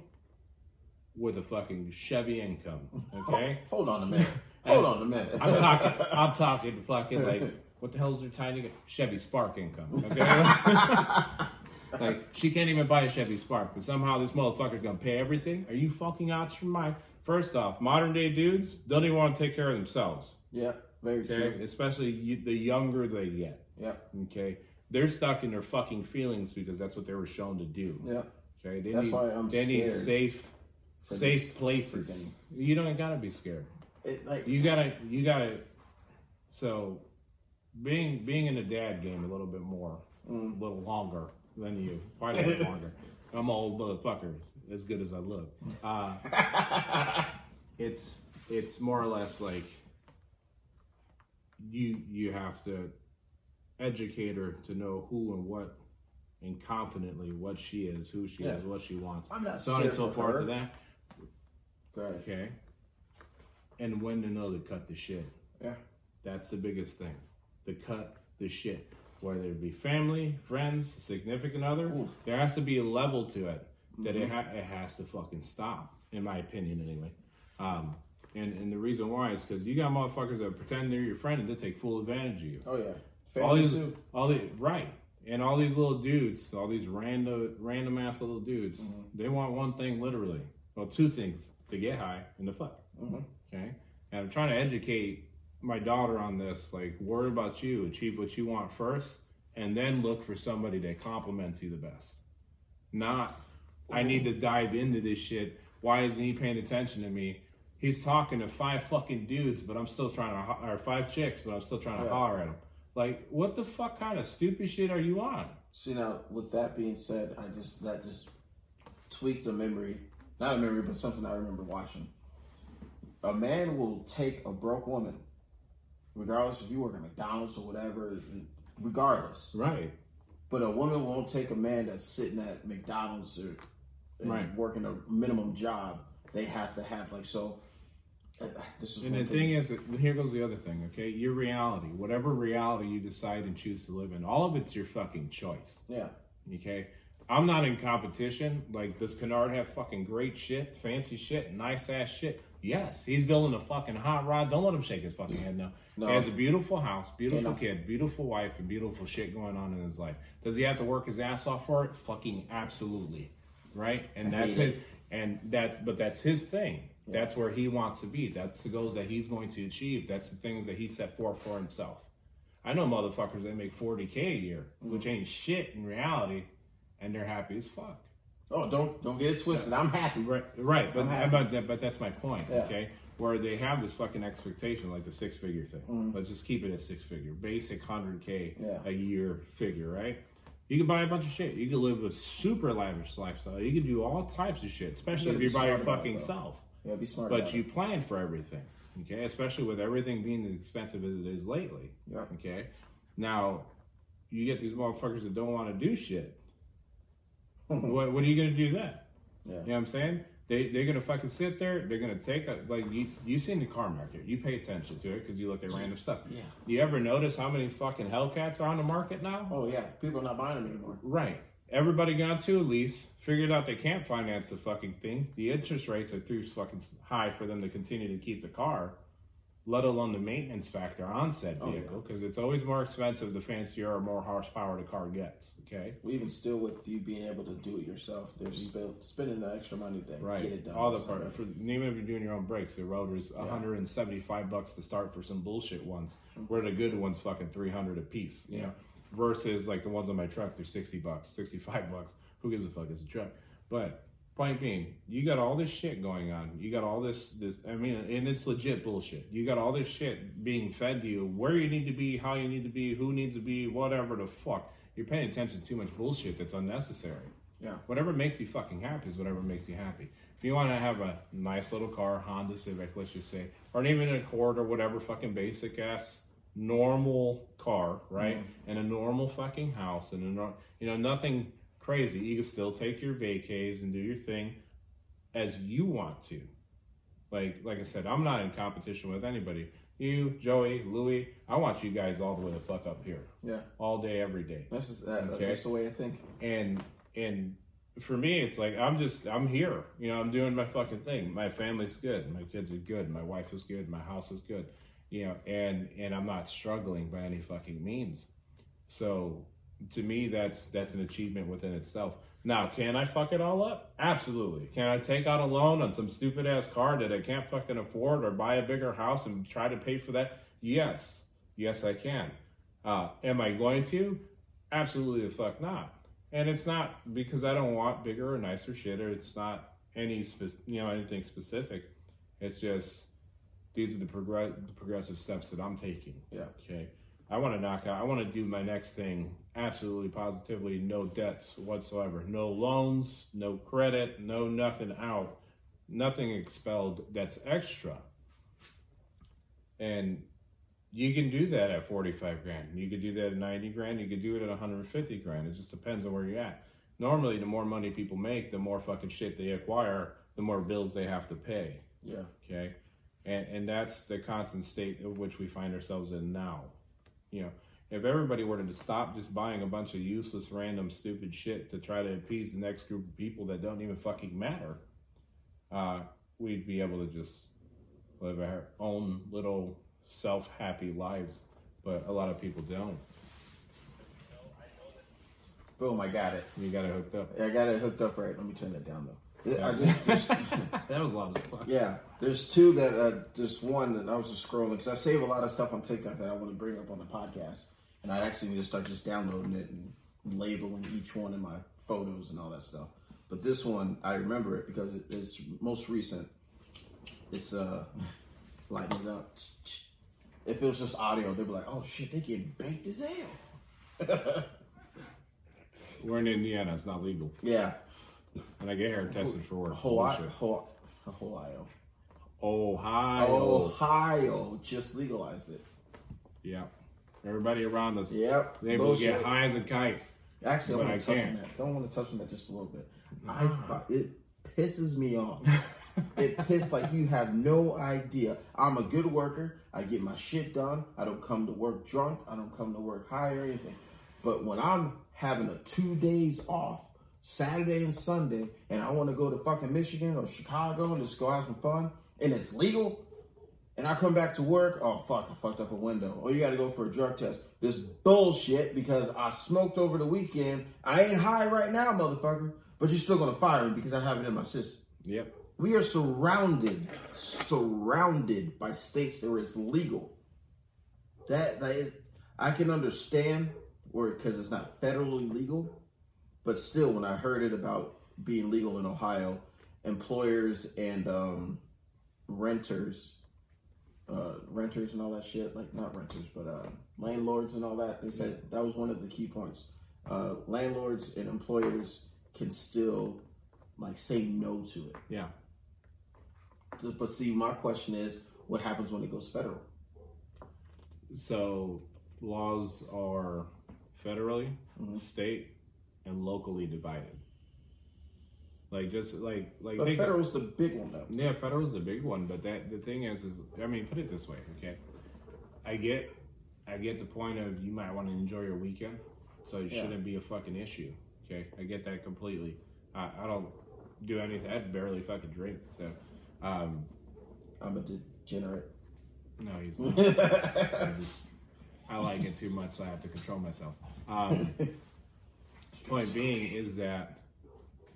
with a fucking Chevy income. Okay. Hold on a minute. Hold on a minute. I'm talking. I'm talking fucking like what the hell's their tiny Chevy Spark income? Okay. like she can't even buy a Chevy Spark, but somehow this motherfucker's gonna pay everything. Are you fucking out your mind? First off, modern day dudes don't even want to take care of themselves. yeah, very Okay, true. especially you, the younger they get. Yeah, Okay, they're stuck in their fucking feelings because that's what they were shown to do. yeah. Okay, they That's need why I'm they need scared safe for safe this places. You don't gotta be scared. It, like You gotta you gotta. So, being being in the dad game a little bit more, Mm. a little longer than you, quite a bit longer. I'm an old motherfucker, as good as I look. Uh, it's it's more or less like you you have to educate her to know who and what and confidently what she is, who she Yeah. is, what she wants, I'm not so on and so for forth to that. Okay. And when to know to cut the shit. Yeah. That's the biggest thing. To cut the shit. Whether it be family, friends, significant other, Oof. there has to be a level to it that it, ha- it has to fucking stop, in my opinion, anyway. Um, and, and the reason why is because you got motherfuckers that pretend they're your friend and they take full advantage of you Oh yeah. All these, too. all the right, and all these little dudes, all these random, random ass little dudes, Mm-hmm. they want one thing literally, well, two things: to get high and to fuck. Mhm. Okay, and I'm trying to educate my daughter on this. Like, worry about you, achieve what you want first, and then look for somebody that compliments you the best. Not, I need to dive into this shit. Why isn't he paying attention to me? He's talking to five fucking dudes, but I'm still trying to, ho- or five chicks, but I'm still trying to Yeah. holler at him. Like, what the fuck kind of stupid shit are you on? See now, with that being said, I just that just tweaked a memory, not a memory, but something I remember watching. A man will take a broke woman, regardless if you work at McDonald's or whatever, regardless. Right. But a woman won't take a man that's sitting at McDonald's or Right. working a minimum job. They have to have like so. This is And the thing is, here goes the other thing, okay? Your reality, whatever reality you decide and choose to live in, all of it's your fucking choice. yeah, Okay. I'm not in competition. Like, does Kennard have fucking great shit, fancy shit, nice ass shit? Yes, he's building a fucking hot rod. Don't let him shake his fucking head now. No. He has a beautiful house, beautiful no. kid, beautiful wife, and beautiful shit going on in his life. Does he have to work his ass off for it? Fucking absolutely. Right? And I that's his and that's but that's his thing. That's where he wants to be. That's the goals that he's going to achieve. That's the things that he set forth for himself. I know motherfuckers that make 40k a year, which ain't shit in reality, and they're happy as fuck. Oh, don't don't get it twisted. I'm happy. Right, right, but but, that, but that's my point. Yeah. Okay, where they have this fucking expectation, like the six figure thing. Let's just keep it at six figure, basic hundred k Mm-hmm. Yeah. a year figure, right? You can buy a bunch of shit. You can live a super lavish lifestyle. You can do all types of shit, especially if you're by your fucking self. Yeah, be smart. But you it. plan for everything, okay? Especially with everything being as expensive as it is lately. Yeah. Okay. Now, you get these motherfuckers that don't want to do shit. what, what are you going to do then? Yeah. You know what I'm saying? They, they're going to fucking sit there. They're going to take a, like, you, you seen the car market. You pay attention to it because you look at random stuff. Yeah. You ever notice how many fucking Hellcats are on the market now? Oh yeah, people are not buying them anymore. Right. Everybody got to a lease, figured out they can't finance the fucking thing. The interest rates are too fucking high for them to continue to keep the car, let alone the maintenance factor on said Oh, yeah. vehicle, because it's always more expensive the fancier or more horsepower the car gets. Okay. Well, even still, with you being able to do it yourself, they're mm-hmm. spend, spending the extra money to Right. get it done. All the part for even if you're doing your own brakes, the rotor's 175 bucks to start for some bullshit ones, mm-hmm. where the good ones fucking 300 a piece. You Yeah. know, versus like the ones on my truck, they're 60 bucks, 65 bucks. Who gives a fuck? It's a truck. But point being, you got all this shit going on. You got all this this. I mean, and it's legit bullshit. You got all this shit being fed to you, where you need to be, how you need to be, who needs to be, whatever the fuck. You're paying attention to too much bullshit that's unnecessary. Yeah. Whatever makes you fucking happy is whatever makes you happy. If you want to have a nice little car, Honda Civic, let's just say, or even an Accord or whatever fucking basic ass normal car, right? Mm-hmm. And a normal fucking house and a nor- you know nothing crazy. You can still take your vacays and do your thing as you want to. Like like I said, I'm not in competition with anybody. You, Joey, Louie, I want you guys all the way the fuck up here, Yeah, all day, every day that's just, that, Okay. that's the way I think. and and for me it's like i'm just i'm here you know i'm doing my fucking thing my family's good my kids are good my wife is good my house is good you know and and i'm not struggling by any fucking means. So to me that's that's an achievement within itself. Now can i fuck it all up? Absolutely. Can i take out a loan on some stupid ass car that i can't fucking afford or buy a bigger house and try to pay for that? Yes. Yes i can. Uh, am i going to? Absolutely the fuck not. And it's not because I don't want bigger or nicer shit, or it's not any spe- you know anything specific. It's just these are the, progress- the progressive steps that I'm taking. Yeah. Okay. I want to knock out. I want to do my next thing absolutely positively. No debts whatsoever. No loans. No credit. No nothing out. Nothing expelled. That's extra. And you can do that at 45 grand. You could do that at 90 grand. You could do it at 150 grand. It just depends on where you're at. Normally, the more money people make, the more fucking shit they acquire, the more bills they have to pay. Yeah, Okay. And, and that's the constant state of which we find ourselves in now. You know, if everybody were to stop just buying a bunch of useless, random, stupid shit to try to appease the next group of people that don't even fucking matter, uh, we'd be able to just live our own little self happy lives. But a lot of people don't. boom, I got it. You got it hooked up. I got it hooked up right. Let me turn that down though. Just, just that was a lot of fun. Yeah, there's two that uh, there's one that I was just scrolling because I save a lot of stuff on TikTok that I want to bring up on the podcast, and I actually need to start just downloading it and labeling each one in my photos and all that stuff. But this one, I remember it because it, it's most recent. It's uh, lighting it up. If it was just audio, they'd be like, "Oh shit, they getting baked as hell." We're in Indiana. It's not legal. Yeah, And I get hair tested for work. Hawaii, Bullshit. Hawaii, Ohio, Ohio. Ohio just legalized it. Yeah. Everybody around us. Yep, They will get high as a kite. Actually, I want I to touch on that. Don't want to touch on that just a little bit. I fu- it pisses me off. it pisses like you have no idea. I'm a good worker. I get my shit done. I don't come to work drunk. I don't come to work high or anything. But when I'm having a two days off, Saturday and Sunday, and I want to go to fucking Michigan or Chicago and just go have some fun, and it's legal, and I come back to work, oh fuck, I fucked up a window. Or you got to go for a drug test. This bullshit because I smoked over the weekend. I ain't high right now, motherfucker. But you're still gonna fire me because I have it in my system. Yep. We are surrounded, surrounded by states where it's legal. That, that I can understand, or because it's not federally legal, but still, when I heard it about being legal in Ohio, employers and um, renters, uh, renters and all that shit, like not renters, but uh, landlords and all that, they said that was one of the key points. Uh, landlords and employers can still like say no to it. Yeah. But see, my question is, what happens when it goes federal? So laws are federally, Mhm. state, and locally divided. Like just like like But federal's the big one though. Yeah, federal's the big one, but that the thing is, is I mean, put it this way, okay? I get, I get the point of you might want to enjoy your weekend, so it Yeah. shouldn't be a fucking issue. Okay, I get that completely. I, I don't do anything. I barely fucking drink, so um, I'm a degenerate. no, he's not. I just I like it too much, so I have to control myself. Um, point being is that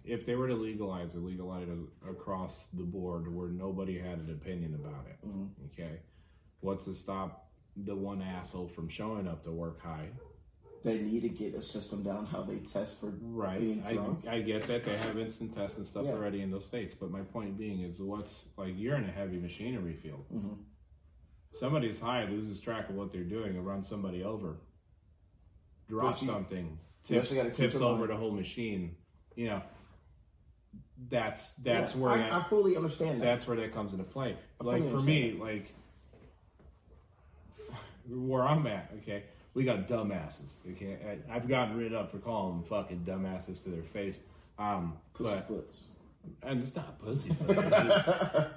if they were to legalize it, legalize it across the board where nobody had an opinion about it, Mhm. okay, what's to stop the one asshole from showing up to work high? They need to get a system down how they test for Right. being I, drunk. I get that they have instant tests and stuff Yeah. already in those states, but my point being is what's like you're in a heavy machinery field. Mhm. Somebody's high, loses track of what they're doing, and runs somebody over. Drops something, tips, also gotta keep tips over the whole machine. You know, that's that's Yeah, where I, that, I fully understand that. that's where that comes into play. I Like for me, like where I'm at, okay, we got dumbasses. Okay, I, I've gotten rid of for calling them fucking dumbasses to their face. Um, Pussyfoots. and it's not pussy.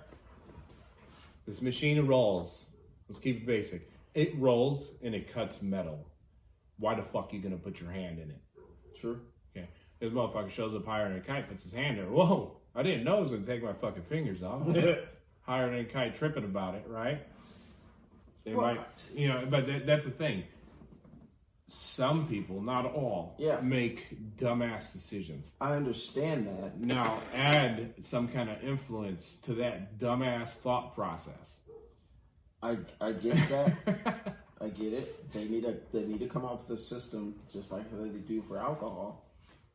This machine rolls. Let's keep it basic. It rolls and it cuts metal. Why the fuck are you gonna put your hand in it? True. This motherfucker shows up higher than a kite, puts his hand there. Whoa! I didn't know it was gonna take my fucking fingers off. higher than a kite, tripping about it, right? They Well, might, you know, but that, that's the thing. Some people, not all, Yeah. make dumbass decisions. I understand that. Now, add some kind of influence to that dumbass thought process. I I get that. I get it. They need to they need to come up with a system just like they do for alcohol.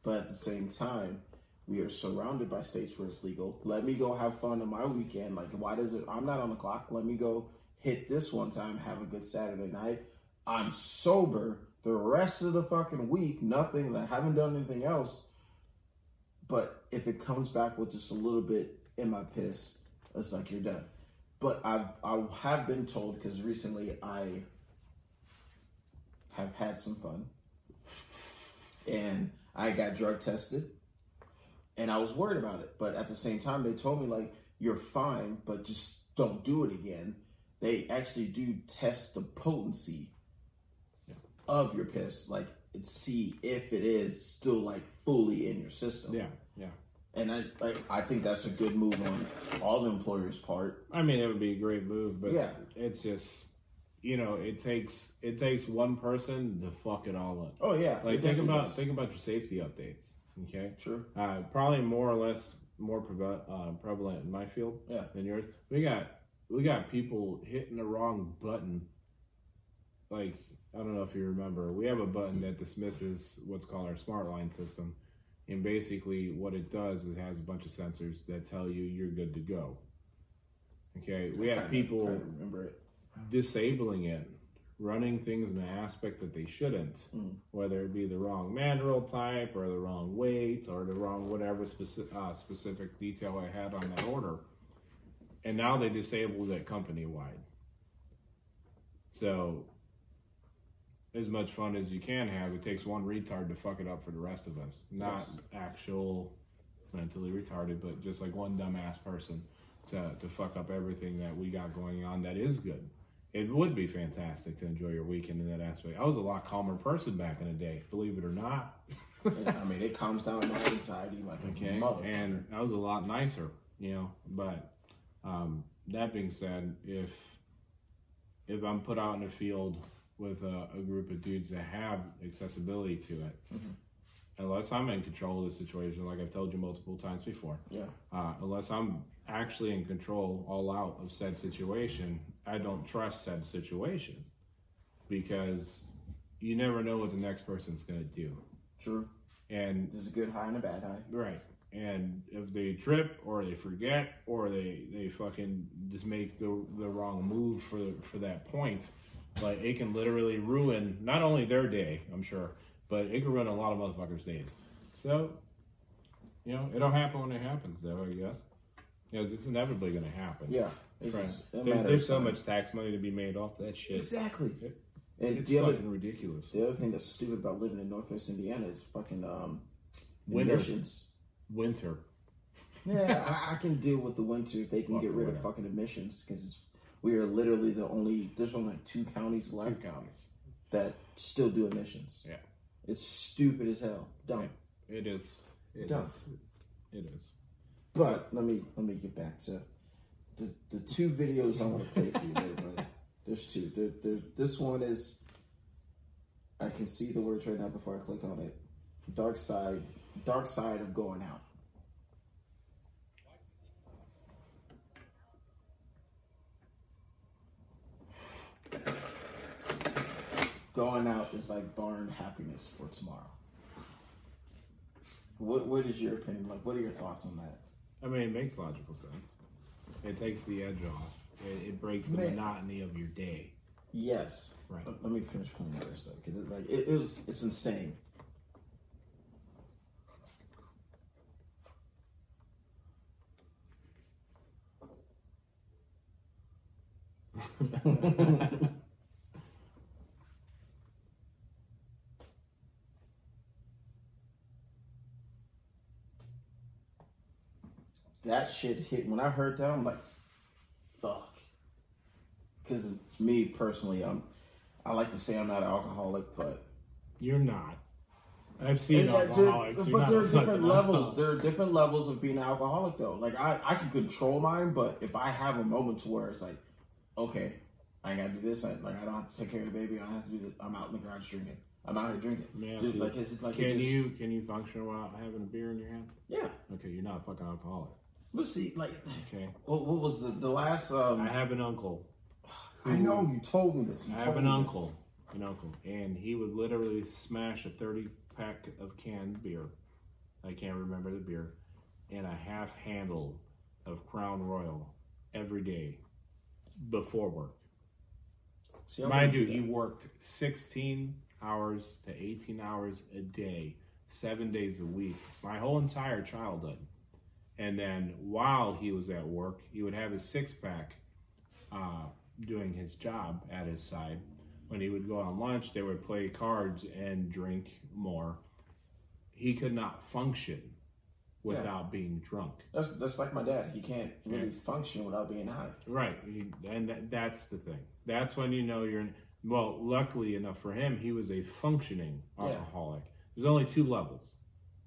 But at the same time, we are surrounded by states where it's legal. Let me go have fun on my weekend. Like why does it I'm not on the clock. Let me go hit this one time, have a good Saturday night. I'm sober the rest of the fucking week, nothing, I haven't done anything else. But if it comes back with just a little bit in my piss, it's like you're done. But I've I have been told because recently I have had some fun, and I got drug tested, and I was worried about it. But at the same time, they told me like you're fine, but just don't do it again. They actually do test the potency of your piss, like and see if it is still like fully in your system. Yeah, yeah. And I like I think that's a good move on all the employers' part. I mean, it would be a great move, but Yeah. it's just, you know, it takes it takes one person to fuck it all up. Oh yeah, Like think about does. think about your safety updates. Okay, True. uh, probably more or less more preve- uh, prevalent in my field Yeah. than yours. We got we got people hitting the wrong button. Like I don't know if you remember, we have a button that dismisses what's called our smart line system, and basically what it does is it has a bunch of sensors that tell you you're good to go. Okay, we have people remember it. Disabling it, running things in an aspect that they shouldn't, Mm. whether it be the wrong mandrel type or the wrong weight or the wrong whatever specific, uh, specific detail I had on that order. And now they disabled it company wide. So, as much fun as you can have, it takes one retard to fuck it up for the rest of us. Not Yes. actual mentally retarded, but just like one dumbass person to, to fuck up everything that we got going on that is good. It would be fantastic to enjoy your weekend in that aspect. I was a lot calmer person back in the day, believe it or not. I mean, it calms down my anxiety like Okay, and I was a lot nicer, you know. But um, that being said, if if I'm put out in a field with a, a group of dudes that have accessibility to it, Mhm. unless I'm in control of the situation, like I've told you multiple times before, Yeah. uh, unless I'm actually in control all out of said situation, I don't trust said situation because you never know what the next person's going to do. True. And There's a good high and a bad high. right. And if they trip or they forget or they, they fucking just make the, the wrong move for for that point, like it can literally ruin not only their day, I'm sure, but it can ruin a lot of motherfuckers' days. So, you know, it'll happen when it happens, though. I guess, because it's inevitably going to happen. Yeah. It's Right. just There- there's so time. much tax money to be made off that shit. Exactly. It- And It's the other, fucking ridiculous. the other thing that's stupid about living in Northwest Indiana is fucking um, Winter. emissions. Winter. Yeah, I, I can deal with the winter if they can Fuck get the rid of fucking emissions because we are literally the only. There's only like two counties left. Two left counties. that still do emissions. Yeah. It's stupid as hell. Dumb. It is. It Dumb. is. It is. But let me let me get back to the the two videos I want to play for you, there, buddy. There's two. There, there, this one is. I can see the words right now before I click on it. Dark side, dark side of going out. Going out is like barn happiness for tomorrow. What What is your opinion? Like, what are your thoughts on that? I mean, it makes logical sense. It takes the edge off. It, it breaks the Man. monotony of your day. Yes. Right. Let- Let me finish playing the rest of it because it, like it, it was it's insane. that shit hit when I heard that. I'm like, fuck. Because me personally, I'm I like to say I'm not an alcoholic, but You're not. I've seen there- alcoholics. You're but not there are different levels. There are different levels of being an alcoholic, though. Like I, I can control mine, but if I have a moment to where it's like, okay, I ain't got to do this. I, like I don't have to take care of the baby. I don't have to do this. I'm out in the garage drinking. I'm out here drinking. Let me ask Just like it's, it's like Can it just, you can you function without having a beer in your hand? Yeah. Okay, you're not a fucking alcoholic. Let's see. Like, Okay. what, what was the the last? Um, I have an uncle. I know you told me this. You I have an uncle, an uncle, and he would literally smash a thirty pack of canned beer. I can't remember the beer, and a half handle of Crown Royal every day before work. See, Mind you, he worked sixteen hours to eighteen hours a day, seven days a week, my whole entire childhood. And then while he was at work, he would have his six pack uh, doing his job at his side. When he would go on lunch, they would play cards and drink more. He could not function without being drunk. That's that's like my dad. He can't really Yeah. function without being high. Right, and that, that's the thing. That's when you know you're. In, well, luckily enough for him, he was a functioning Yeah. alcoholic. There's only two levels: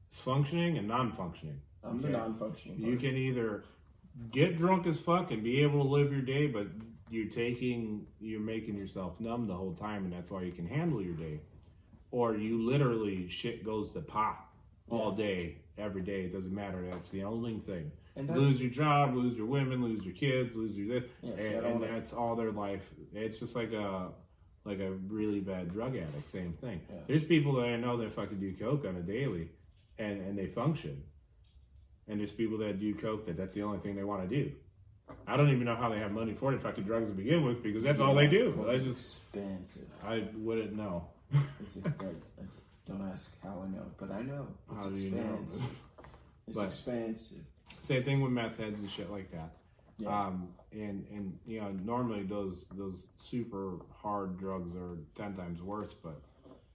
it's functioning and non-functioning. I'm the Okay. non-functioning. You part. can either get drunk as fuck and be able to live your day, but you're taking, you're making yourself numb the whole time, and that's why you can handle your day. Or you literally shit goes to pot all day, every day. It doesn't matter. That's the only thing. And that- lose your job, lose your women, lose your kids, lose your this, Yeah, and, and that's all their life. It's just like a like a really bad drug addict. Same thing. Yeah. There's people that I know that fucking do coke on a daily, and and they function. And there's people that do coke that that's the only thing they want to do. I don't even know how they have money for it. In fact, the fucking drugs to begin with because that's all they do. That's just expensive. I wouldn't know. It's expensive. Don't ask how I know, but I know it's How do you know? expensive. It's But- expensive. Same thing with meth heads and shit like that. Yeah. Um, and and you know normally those those super hard drugs are ten times worse. But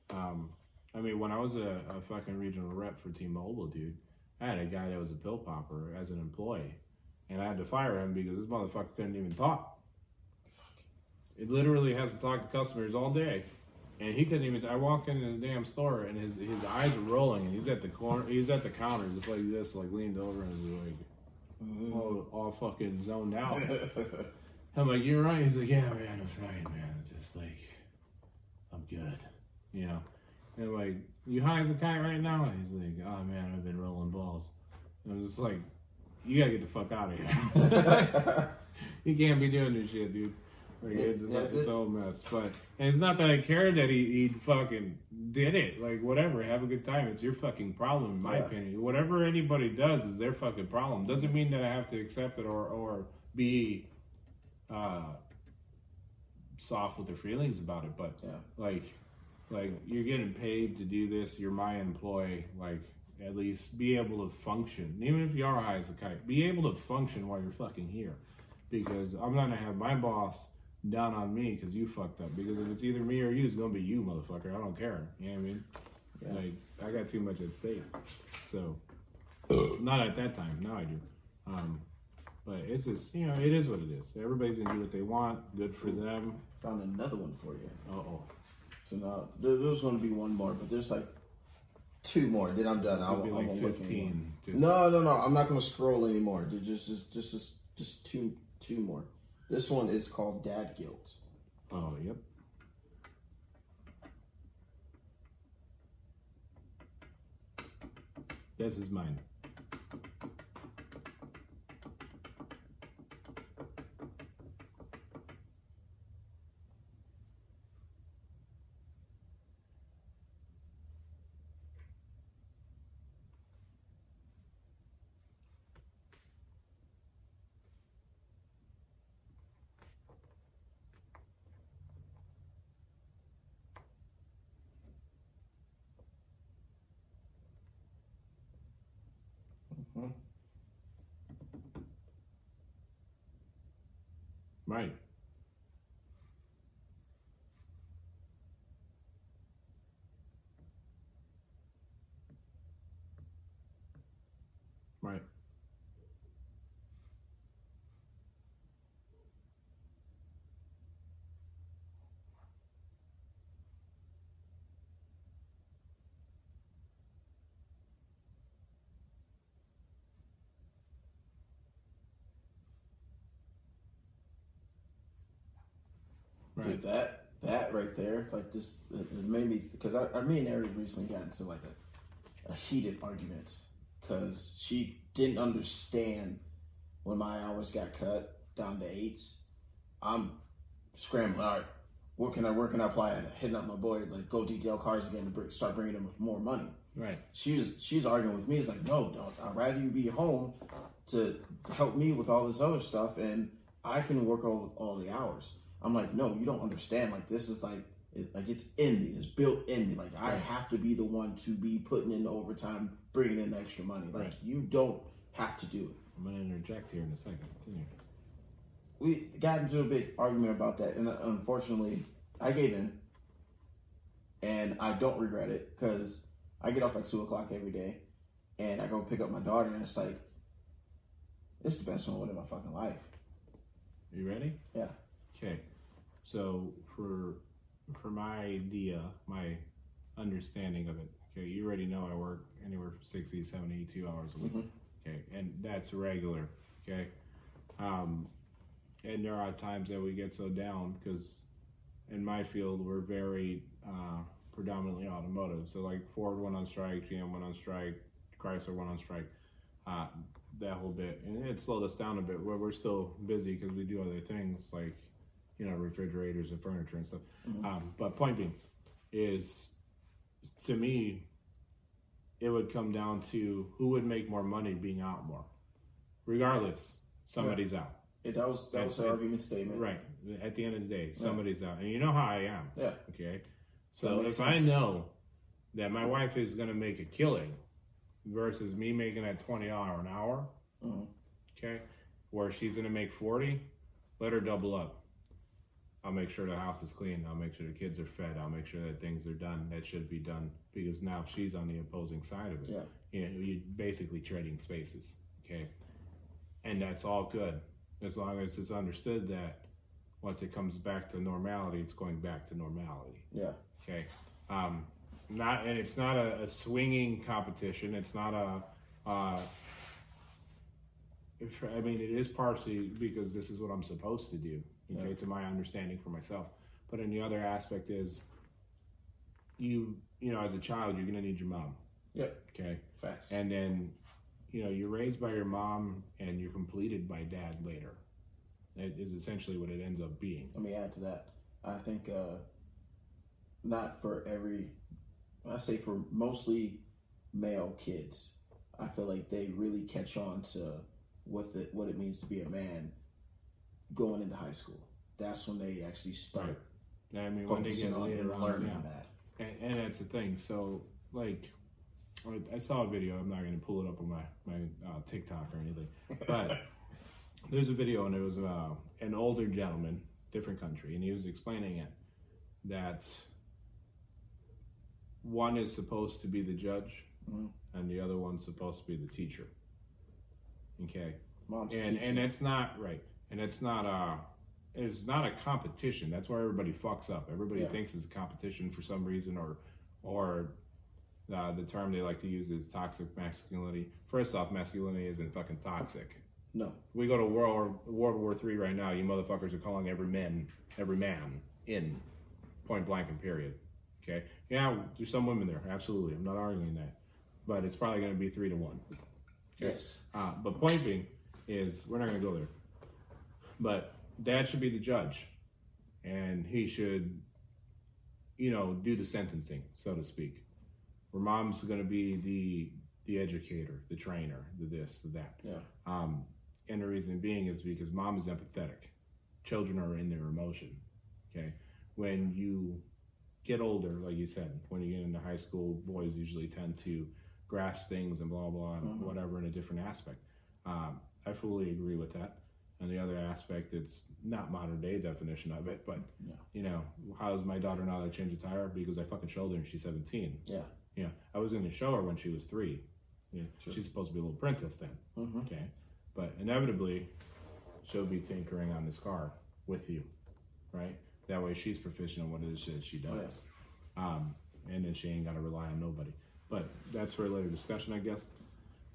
um, I mean, when I was a, a fucking regional rep for T-Mobile, dude, I had a guy that was a pill popper as an employee, and I had to fire him because this motherfucker couldn't even talk. It literally has to talk to customers all day. And he couldn't even. I walked into the damn store, and his his eyes were rolling, and he's at the corner. He's at the counter, just like this, like leaned over, and was like, mm-hmm. all, all fucking zoned out. I'm like, you're right. He's like, yeah, man, I'm fine, man. It's just like, I'm good, you know. And like, you high as a kite right now? And He's like, oh man, I've been rolling balls. And I'm just like, you gotta get the fuck out of here. you can't be doing this shit, dude. Like, it's, Yeah, it's it- all mess. But and it's not that I care that he, he fucking did it. Like whatever, have a good time. It's your fucking problem, in my Yeah. opinion. Whatever anybody does is their fucking problem. Doesn't mean that I have to accept it or or be uh, soft with their feelings about it. But Yeah. like like you're getting paid to do this. You're my employee. Like at least be able to function, even if you are high as a kite. Be able to function while you're fucking here, because I'm not gonna have my boss down on me because you fucked up. Because if it's either me or you, it's gonna be you, motherfucker. I don't care. You know what I mean? Yeah. Like I got too much at stake. So not at that time. Now I do. Um, but it's just you know it is what it is. Everybody's gonna do what they want. Good for them. Found another one for you. Uh there, there's going to be one more, but there's like two more. Then I'm done. I Could be like anymore. fifteen. No, no, no. I'm not going to scroll anymore. Dude, Just, just, just, just, just two, two more. This one is called Dad Guilt. Oh yep. This is mine. Right. Right. Right. Dude, that that right there, like just it, it made me because I, I me and Ari recently got into like a, a heated argument because she didn't understand when my hours got cut down to eights. I'm scrambling. All right, where can I where can I apply it? Hitting up my boy like go detail cars again to bring, start bringing him more money. Right. She was she's arguing with me. It's like no, dog. I'd rather you be home to help me with all this other stuff, and I can work all all the hours. I'm like, no, you don't understand. Like this is like, it, like it's in me. It's built in me. Like I have to be the one to be putting in the overtime, bringing in the extra money. Like Right. you don't have to do it. I'm gonna interject here in a second. Continue. We got into a big argument about that, and uh, unfortunately, I gave in, and I don't regret it because I get off at two o'clock every day, and I go pick up my daughter, and it's like, it's the best moment of my fucking life. You ready? Yeah. Okay. So for for my idea, my understanding of it, okay, you already know I work anywhere from 60, 72 hours a week. Mhm. Okay, and that's regular. Okay. Um, and there are times that we get so down because in my field we're very uh, predominantly automotive. So like Ford went on strike, GM went on strike, Chrysler went on strike. Uh, that whole bit, and it slowed us down a bit. But we're still busy because we do other things like, you know, refrigerators and furniture and stuff. Um, but point being, is to me, it would come down to who would make more money being out more. Regardless, somebody's out. Yeah, that was that was her argument statement. Right. At the end of the day, somebody's out. And you know how I am. Yeah. Okay. So if I know that my wife is going to make a killing versus me making that $20 an hour, Mhm. okay, where she's going to make 40, let her double up. I'll make sure the house is clean. I'll make sure the kids are fed. I'll make sure that things are done that should be done because now she's on the opposing side of it. Yeah. You know, you're basically trading spaces. Okay. And that's all good as long as it's understood that once it comes back to normality, it's going back to normality. Yeah. Okay. Um, not and it's not a, a swinging competition. It's not a uh, if, I mean, it is partially because this is what I'm supposed to do, okay, Yeah. to my understanding for myself. But then the other aspect is, you, you know, as a child, you're gonna need your mom, Yep. okay, Facts. and then, you know, you're raised by your mom and you're completed by dad later. It is essentially what it ends up being. Let me add to that. I think uh, not for every, I say for mostly male kids, I feel like they really catch on to what the, what it means to be a man going into high school. That's when they actually start I mean, when they get on later and on, learning yeah. that. And, and that's the thing. So, like, I- saw a video. I'm not going to pull it up on my my uh, TikTok or anything, but there's a video, and it was uh, an older gentleman, different country, and he was explaining it that one is supposed to be the judge, Mhm. and the other one's supposed to be the teacher. Okay, Mom's and teaching. and it's not right, and it's not a it's not a competition. That's where everybody fucks up. Everybody Yeah. thinks it's a competition for some reason, or or uh, the term they like to use is toxic masculinity. First off, masculinity isn't fucking toxic. no, We go to World World War Three right now. You motherfuckers are calling every man every man in point blank and period. Okay, yeah, there's some women there, absolutely. I'm not arguing that, but it's probably going to be three to one. yes, Uh, but point being is we're not going to go there. But dad should be the judge, and he should, you know, do the sentencing, so to speak. Where mom's going to be the the educator, the trainer, the this, the that. yeah, Um, and the reason being is because mom is empathetic. Children are in their emotion. Okay. When you get older, like you said, when you get into high school, boys usually tend to grasp things and blah blah and Mhm. whatever in a different aspect. Um, I fully agree with that. And the other aspect, it's not modern day definition of it, but Yeah. you know, how does my daughter know how to change a tire? Because I fucking showed her and she's 17. yeah, Yeah, I was going to show her when she was three. Yeah, Sure. she's supposed to be a little princess then. hmm Okay, but inevitably, she'll be tinkering on this car with you, right? That way, she's proficient in what it is that she does, um, and then she ain't got to rely on nobody. But that's for a later discussion, I guess.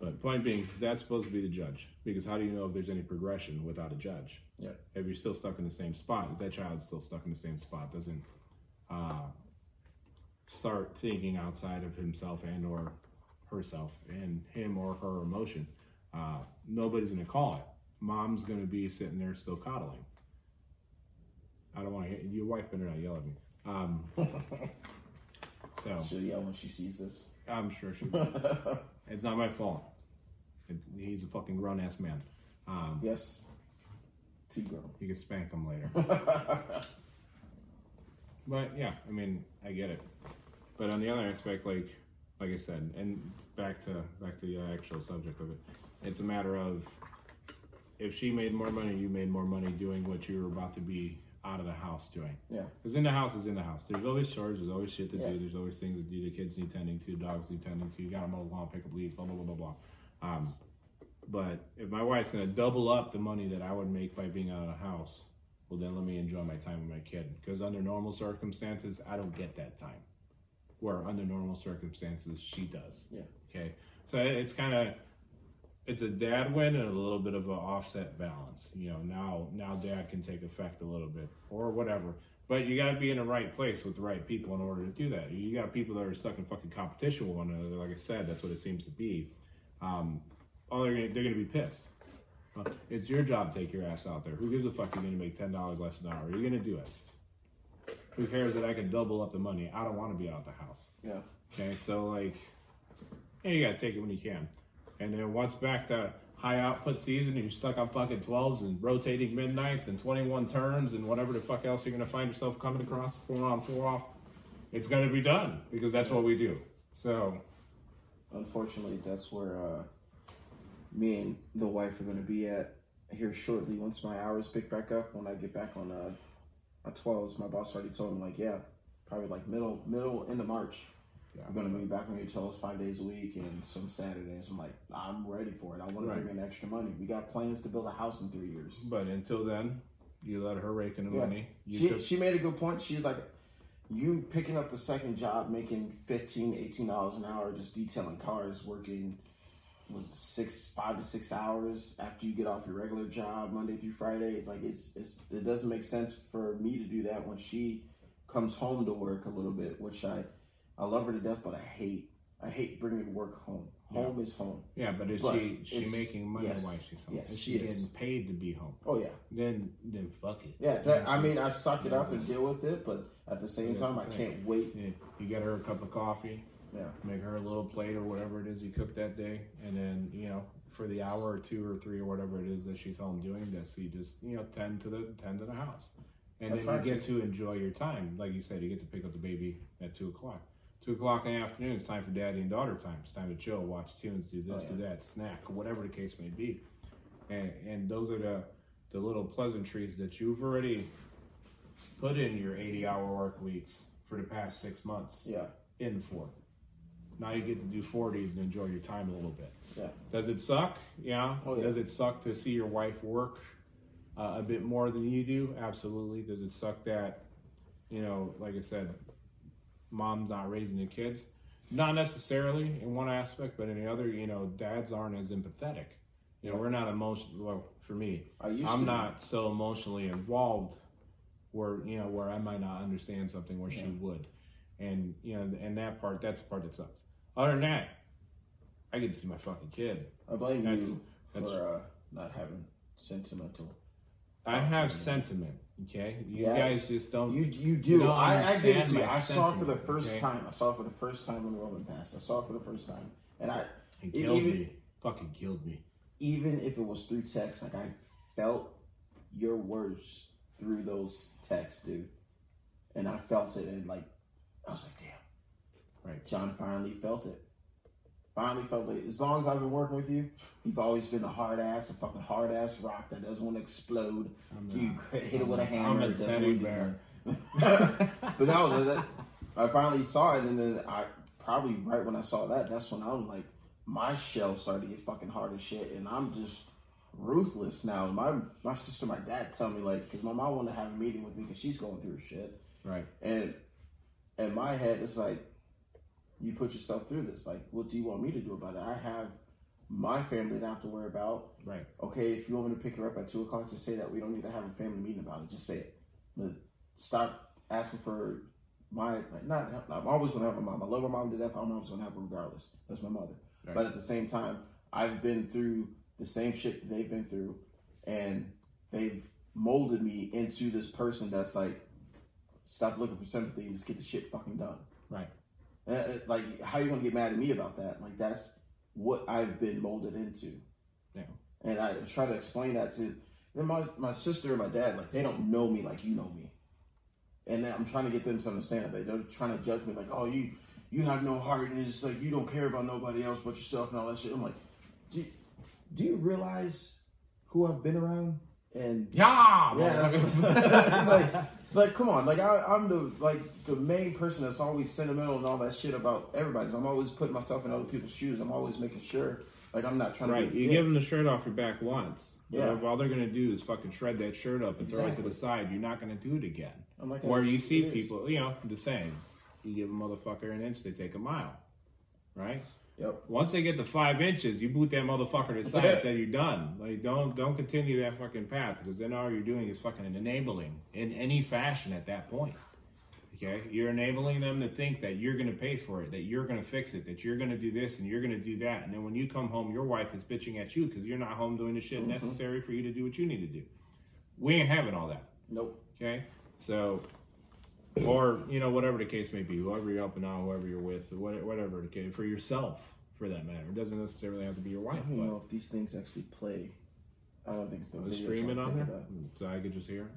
But point being, that's supposed to be the judge because how do you know if there's any progression without a judge? Yeah. If you're still stuck in the same spot, if that child's still stuck in the same spot, doesn't uh, start thinking outside of himself and or herself and him or her emotion, uh, nobody's gonna call it. Mom's gonna be sitting there still coddling. I don't want to. Hear your wife better not yell at me. Um, so She'll yell when she sees this. I'm sure she. will. It's not my fault. He's a fucking grown ass man. Um, yes, T girl. you can spank him later. But yeah, I mean, I get it. But on the other aspect, like like I said, and back to back to the actual subject of it, it's a matter of if she made more money, you made more money doing what you were about to be out of the house doing. Yeah. Because in the house is in the house. There's always chores. There's always shit to Yeah. do. There's always things to do. The kids need tending to. Dogs need tending to. You got to mow the lawn, pick up leaves, blah blah blah blah blah. Um, but if my wife's gonna double up the money that I would make by being out of the house, well then let me enjoy my time with my kid. Because under normal circumstances, I don't get that time. Where under normal circumstances, she does. Yeah. Okay. So it's kind of it's a dad win and a little bit of an offset balance. You know, now now dad can take effect a little bit or whatever. But you got to be in the right place with the right people in order to do that. You got people that are stuck in fucking competition with one another. Like I said, that's what it seems to be. Um, oh, they're gonna, they're gonna be pissed. Well, it's your job to take your ass out there. Who gives a fuck? You're gonna make ten dollars less an hour. You're gonna do it. Who cares that I can double up the money? I don't want to be out the house. Yeah. Okay, so like, yeah, you gotta take it when you can. And then once back to high output season, and you're stuck on fucking 12s and rotating midnights and 21 turns and whatever the fuck else you're gonna find yourself coming across, four on, four off, it's gonna be done because that's what we do. So, Unfortunately, that's where uh, me and the wife are going to be at here shortly. Once my hours pick back up, when I get back on uh, on twelves, my boss already told me like, yeah, probably like middle middle end of March. Yeah. I'm gonna be back on your toes five days a week and some Saturdays. I'm like, I'm ready for it. I want Right. to bring in extra money. We got plans to build a house in three years. but until then, you let her rake in the Yeah. money. You She, could- she made a good point. She's like, you picking up the second job, making 15 dollars an hour, just detailing cars, working was six five to six hours after you get off your regular job Monday through Friday. It's like it's it's it doesn't make sense for me to do that when she comes home to work a little bit, which I I love her to death, but I hate I hate bringing work home. Home is home. Yeah, but is But she she making money yes. while she's home? Yes, is she she, is. getting paid to be home? Oh yeah, Then then fuck it. yeah. That, I mean, I suck it Yeah, up and deal with it, but at the same time, the I can't wait. Yeah, you get her a cup of coffee, Yeah, make her a little plate or whatever it is you cook that day, and then you know for the hour or two or three or whatever it is that she's home doing this, you just you know tend to the tend to the house, and That's then you get to enjoy your time. Like you said, you get to pick up the baby at two o'clock. Two o'clock in the afternoon, it's time for daddy and daughter time. It's time to chill, watch tunes, do this, Oh, do that, snack, whatever the case may be. And and those are the the little pleasantries that you've already put in your eighty hour work weeks for the past six months yeah, in for. Now you get to do 40s and enjoy your time a little bit. yeah. Does it suck? Yeah. Oh, yeah. Does it suck to see your wife work uh, a bit more than you do? Absolutely. Does it suck that, you know, like I said, mom's not raising the kids? Not necessarily in one aspect, but in the other, you know, dads aren't as empathetic. You know, we're not emotional. Well, for me, I used I'm to. not so emotionally involved where you know where I might not understand something where she would, and you know, and that part that's the part that sucks. Other than that, I get to see my fucking kid. I blame That's- you that's- for uh, not having sentimental. I have sentiment. Okay, you Yeah. guys just don't. You you do. You I, I to you. I saw it for the first okay? time. I saw it for the first time when Roman passed. I saw it for the first time, and I it killed even- me. Fucking killed me. even if it was through text, like I felt your words through those texts, dude, and I felt it, and like I was like, damn, Right. John finally felt it. Finally felt it. As long as I've been working with you, you've always been a hard ass, a fucking hard ass rock that doesn't want to explode. I'm You not- hit it I'm with a hammer. I'm a teddy bear. but no, that, I finally saw it, and then I probably right when I saw that, that's when I'm like, my shell started to get fucking hard as shit, and I'm just ruthless now. My my sister, my dad tell me like, because my mom wanted to have a meeting with me because she's going through shit, Right. and in my head, it's like, you put yourself through this. Like, what do you want me to do about it? I have my family to have to worry about. Right. Okay, if you want me to pick her up at two o'clock, just say that. We don't need to have a family meeting about it. Just say it. But stop asking for my like, not. I'm always gonna have my mom. I love my mom to death. My mom's gonna have her regardless. That's my mother. Right. But at the same time, I've been through the same shit that they've been through, and they've molded me into this person that's like, stop looking for sympathy and just get the shit fucking done. Right. Uh, uh, like, how you gonna get mad at me about that? Like, that's what I've been molded into. Yeah. And I try to explain that to then my my sister and my dad. Like, they don't know me like you know me, and then I'm trying to get them to understand. Like, they're trying to judge me. Like, oh, you you have no heart, and it's like you don't care about nobody else but yourself and all that shit. I'm like, do do you realize who I've been around? And Yeah. yeah, like, like, come on, like I, I'm the like the main person that's always sentimental and all that shit about everybody. I'm always putting myself in other people's shoes. I'm always making sure, like, I'm not trying Right, to. You give them the shirt off your back once. Yeah. if all they're gonna do is fucking shred that shirt up and throw it to the side, you're not gonna do it again. I'm like, Where you see people, you know, the same. You give a motherfucker an inch, they take a mile. Right? Yep. Once they get to five inches, you boot that motherfucker to the side and say you're done. Like don't don't continue that fucking path because then all you're doing is fucking enabling in any fashion at that point. Okay? You're enabling them to think that you're gonna pay for it, that you're gonna fix it, that you're gonna do this and you're gonna do that. And then when you come home, your wife is bitching at you because you're not home doing the shit Mm-hmm. necessary for you to do what you need to do. We ain't having all that. Nope. Okay, so, or you know, whatever the case may be, whoever you're helping out, whoever you're with, whatever the case, for yourself, for that matter. It doesn't necessarily have to be your wife. I don't But know if these things actually play. I don't think it's the are they videos streaming on there, so I could just hear. it?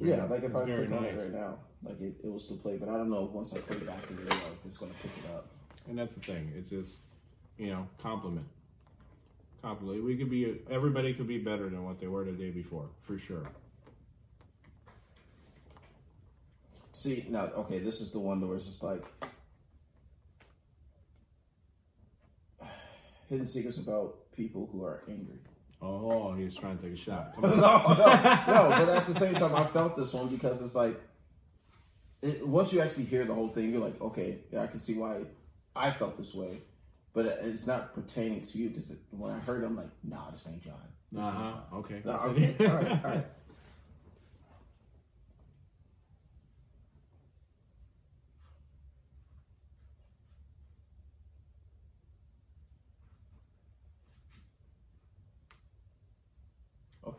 It's Yeah, like if I very click on it right now, like it, it will still play. But I don't know once I play back the video if it's gonna pick it up. and that's the thing. It's just, you know, compliment. Compliment. We could be. Everybody could be better than what they were the day before, for sure. See now, okay, this is the one where it's just like hidden secrets about people who are angry. Oh, he was trying to take a shot. No, no, no. But at the same time, I felt this one because it's like it, once you actually hear the whole thing, you're like, okay, yeah, I can see why I felt this way. but it's not pertaining to you because when I heard, it, I'm like, nah, this ain't John. This Uh huh. Okay. No, okay, all right, all right.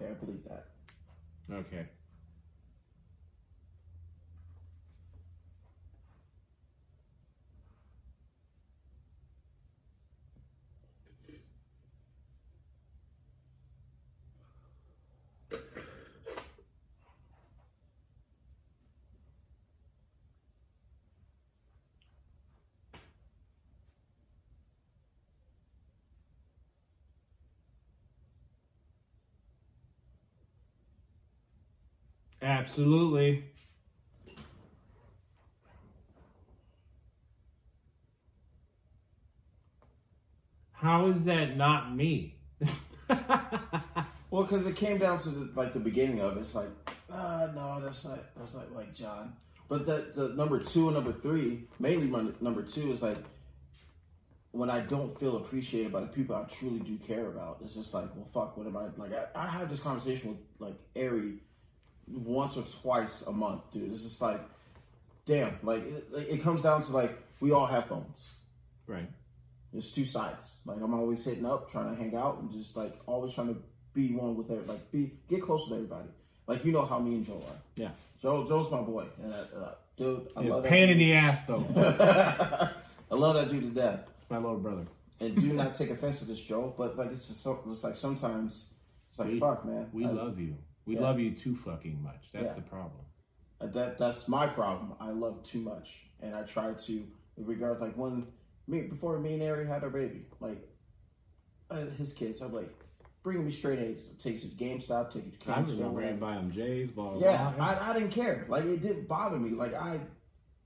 I believe that. Okay. Absolutely. How is that not me? Well, because it came down to the, like the beginning of it. It's like, uh, no, that's not that's not like John. But the the number two and number three, mainly my number two, is like when I don't feel appreciated by the people I truly do care about. It's just like, well, fuck. What am I like? I, I have this conversation with like Ari once or twice a month, dude. It's just like, damn. Like it, it comes down to like we all have phones. right. There's two sides. Like I'm always hitting up, trying to hang out, and just like always trying to be one with everybody. Like be get close with everybody. Like you know how me and Joe are. Yeah. Joe Joe's my boy, and I, uh, dude, I Yeah, love pain in the ass though. I love that dude to death. My little brother. And do not take offense to this, Joe. But like it's just so, it's like sometimes it's like We- fuck, man. We I- love you. We Yeah. love you too fucking much. That's Yeah. the problem. Uh, that that's my problem. I love too much, and I try to, regard like when me before me and Ari had our baby, like uh, his kids, I'm like, bring me straight A's. Take you to GameStop, take you to I Camp remember and buy them J's, blah blah. Yeah, blah. I, I didn't care. Like it didn't bother me. Like I,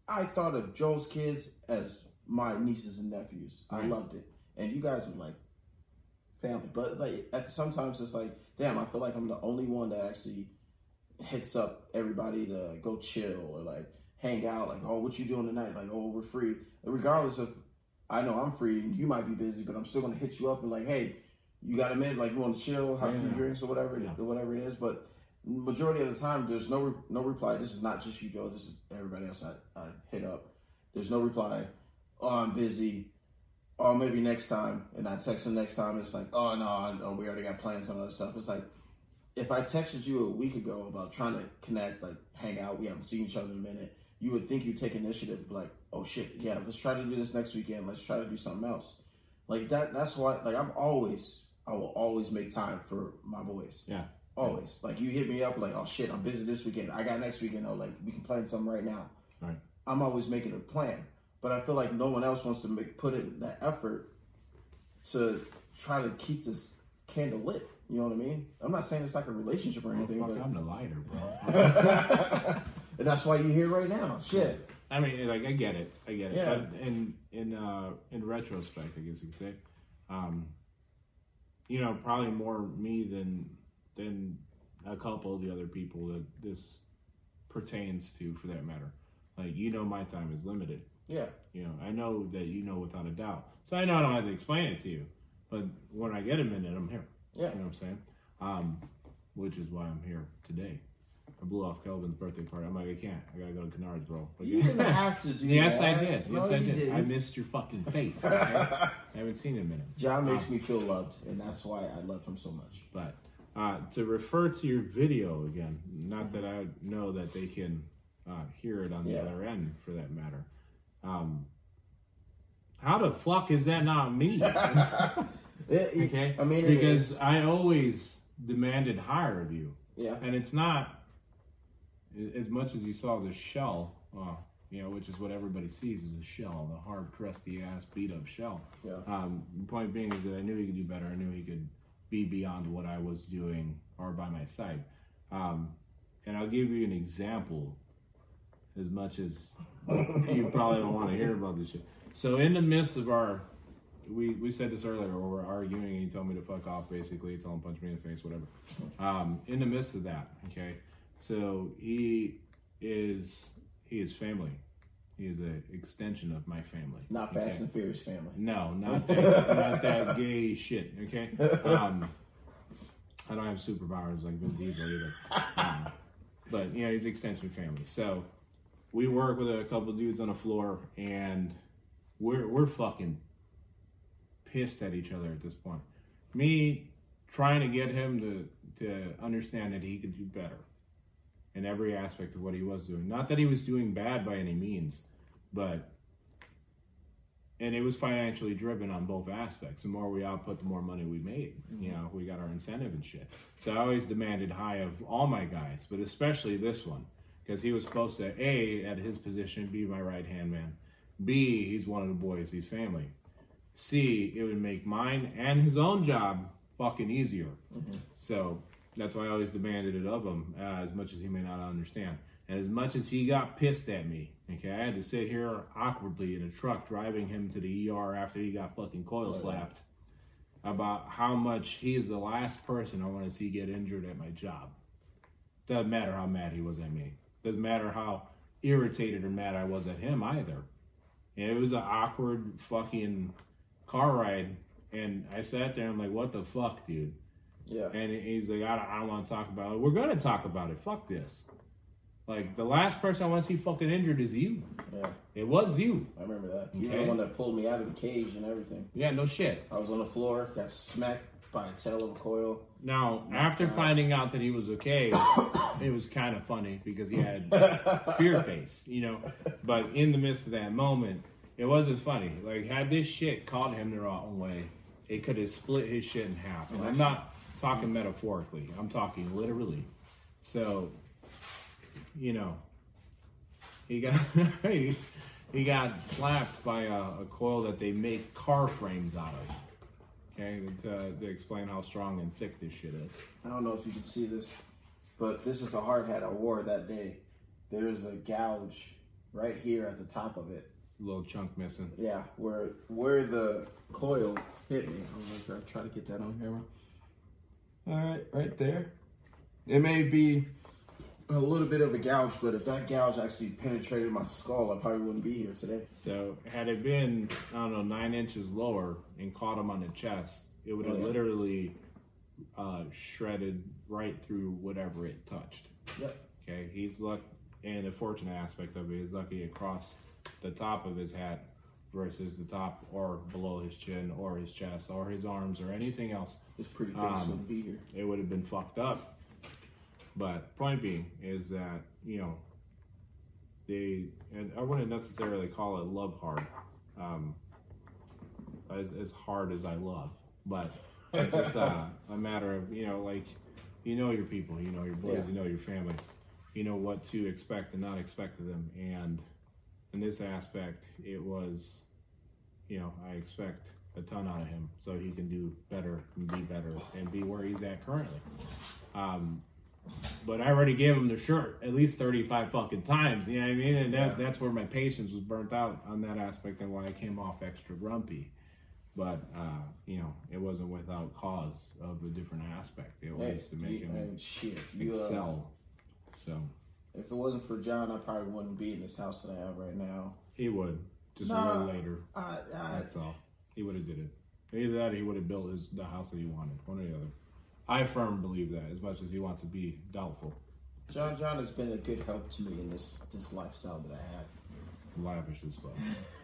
I thought of Joe's kids as my nieces and nephews. I loved it, and you guys were like family. But like at sometimes it's like, damn, I feel like I'm the only one that actually hits up everybody to go chill or like hang out. Like, oh, what you doing tonight? Like, oh, we're free. Regardless of, I know I'm free and you might be busy, but I'm still gonna hit you up and like, hey, you got a minute? Like, you want to chill, have a few Yeah. drinks or whatever, Yeah. or whatever it is. But majority of the time, there's no re- no reply. This is not just you, Joe. This is everybody else I, I hit up. There's no reply. Oh, I'm busy. Oh, maybe next time. And I text them next time. It's like, oh no, we already got plans on other stuff. It's like, if I texted you a week ago about trying to connect, like hang out, we haven't seen each other in a minute, you would think you'd take initiative, like, oh shit, yeah, let's try to do this next weekend. Let's try to do something else. Like that. That's why. Like I'm always, I will always make time for my boys. Yeah. Always. Like you hit me up, like, oh shit, I'm busy this weekend. I got next weekend. Oh, like we can plan something right now. Right. I'm always making a plan, but I feel like no one else wants to make put in that effort to try to keep this candle lit. You know what I mean? I'm not saying it's like a relationship or Well, anything, fuck, but I'm the lighter, bro. and that's why you're here right now. Shit. I mean, like I get it, I get it. Yeah. But in in uh, in retrospect, I guess you could say, um, you know, probably more me than than a couple of the other people that this pertains to, for that matter. Like you know, my time is limited. Yeah. You know, I know that you know without a doubt. So I know I don't have to explain it to you, but when I get a minute, I'm here. Yeah. You know what I'm saying? Um, which is why I'm here today. I blew off Kelvin's birthday party. I'm like, I can't. I gotta go to Kennard's, bro. But You didn't have to do Yes, that. I did. No, Yes, I did. I didn't. missed your fucking face. Okay? I haven't seen it in a minute. John makes me feel loved, and that's why I love him so much. But uh, to refer to your video again, not that I know that they can uh, hear it on the Yeah. other end, for that matter. Um, how the fuck is that not me? Okay, I mean, because. I always demanded higher of you, Yeah. and it's not as much as you saw the shell. Uh, you know, which is what everybody sees is a shell, the hard, crusty ass, beat up shell. Yeah. Um, the point being is that I knew he could do better. I knew he could be beyond what I was doing or by my side. Um, and I'll give you an example, as much as you probably don't want to hear about this shit. So in the midst of our, we, we said this earlier, we're arguing and he told me to fuck off, basically, tell him punch me in the face, whatever. Um, in the midst of that, okay, so he is he is family He is an extension of my family. Not okay? Fast and Furious family. No, not that, not that gay shit. Okay. Um, I don't have superpowers like Vin Diesel either. Um, but you know, he's extension family. So we work with a couple dudes on the floor, and we're we're fucking pissed at each other at this point. Me trying to get him to to understand that he could do better in every aspect of what he was doing. Not that he was doing bad by any means, but and it was financially driven on both aspects. The more we output, the more money we made. You mm-hmm. know, we got our incentive and shit. So I always demanded high of all my guys, but especially this one because he was supposed to a at his position be my right hand man. B he's one of the boys, he's family. C it would make mine and his own job fucking easier. So that's why I always demanded it of him, uh, as much as he may not understand. And as much as he got pissed at me, okay, I had to sit here awkwardly in a truck driving him to the ER after he got fucking coil slapped about how much he is the last person I want to see get injured at my job. Doesn't matter how mad he was at me. Doesn't matter how irritated or mad I was at him either. And it was an awkward fucking car ride. And I sat there and I'm like, what the fuck, dude? Yeah. And he's like, I don't, I don't want to talk about it. We're going to talk about it. Fuck this. Like, the last person I want to see fucking injured is you. Yeah. It was you. I remember that. You were Okay. the one that pulled me out of the cage and everything. Yeah, no shit. I was on the floor, got smacked by a tail of a coil. Now, after finding out that he was okay, it was kind of funny because he had fear face, you know. But in the midst of that moment, it wasn't funny. Like, had this shit caught him the wrong way, it could have split his shit in half. And I'm not talking metaphorically, I'm talking literally. So, you know, he got he, he got slapped by a, a coil that they make car frames out of. Okay, to, uh, to explain how strong and thick this shit is. I don't know if you can see this, but this is the hard hat I wore that day. There's a gouge right here at the top of it. little chunk missing. Yeah, where where the coil hit me. I'm gonna try, try to get that on camera. All right, right there. It may be a little bit of a gouge, but if that gouge actually penetrated my skull, I probably wouldn't be here today. So had it been I don't know nine inches lower and caught him on the chest, it would have yeah. literally uh, shredded right through whatever it touched. Yep. Okay, he's luck, and the fortunate aspect of it is lucky across the top of his hat versus the top or below his chin or his chest or his arms or anything else. This pretty face Um, wouldn't be here. It would have been fucked up. But point being is that you know they and I wouldn't necessarily call it love hard, um, as as hard as I love, but it's just uh, a matter of you know like you know your people, you know your boys, Yeah. you know your family, you know what to expect and not expect of them, and in this aspect, it was, you know, I expect a ton out of him so he can do better and be better and be where he's at currently. Um, but I already gave him the shirt at least 35 fucking times, you know what I mean? And that, Yeah. that's where my patience was burnt out on that aspect and why I came off extra grumpy. But, uh, you know, it wasn't without cause of a different aspect. It Hey, was to make you- him shit, you, uh, excel. So if it wasn't for John, I probably wouldn't be in this house that I have right now. he would, just a little later. That's all. He would have did it. Either that, or he would have built his the house that he wanted. One or the other. I firmly believe that. As much as he wants to be doubtful, John John has been a good help to me in this this lifestyle that I have. lavish as fuck.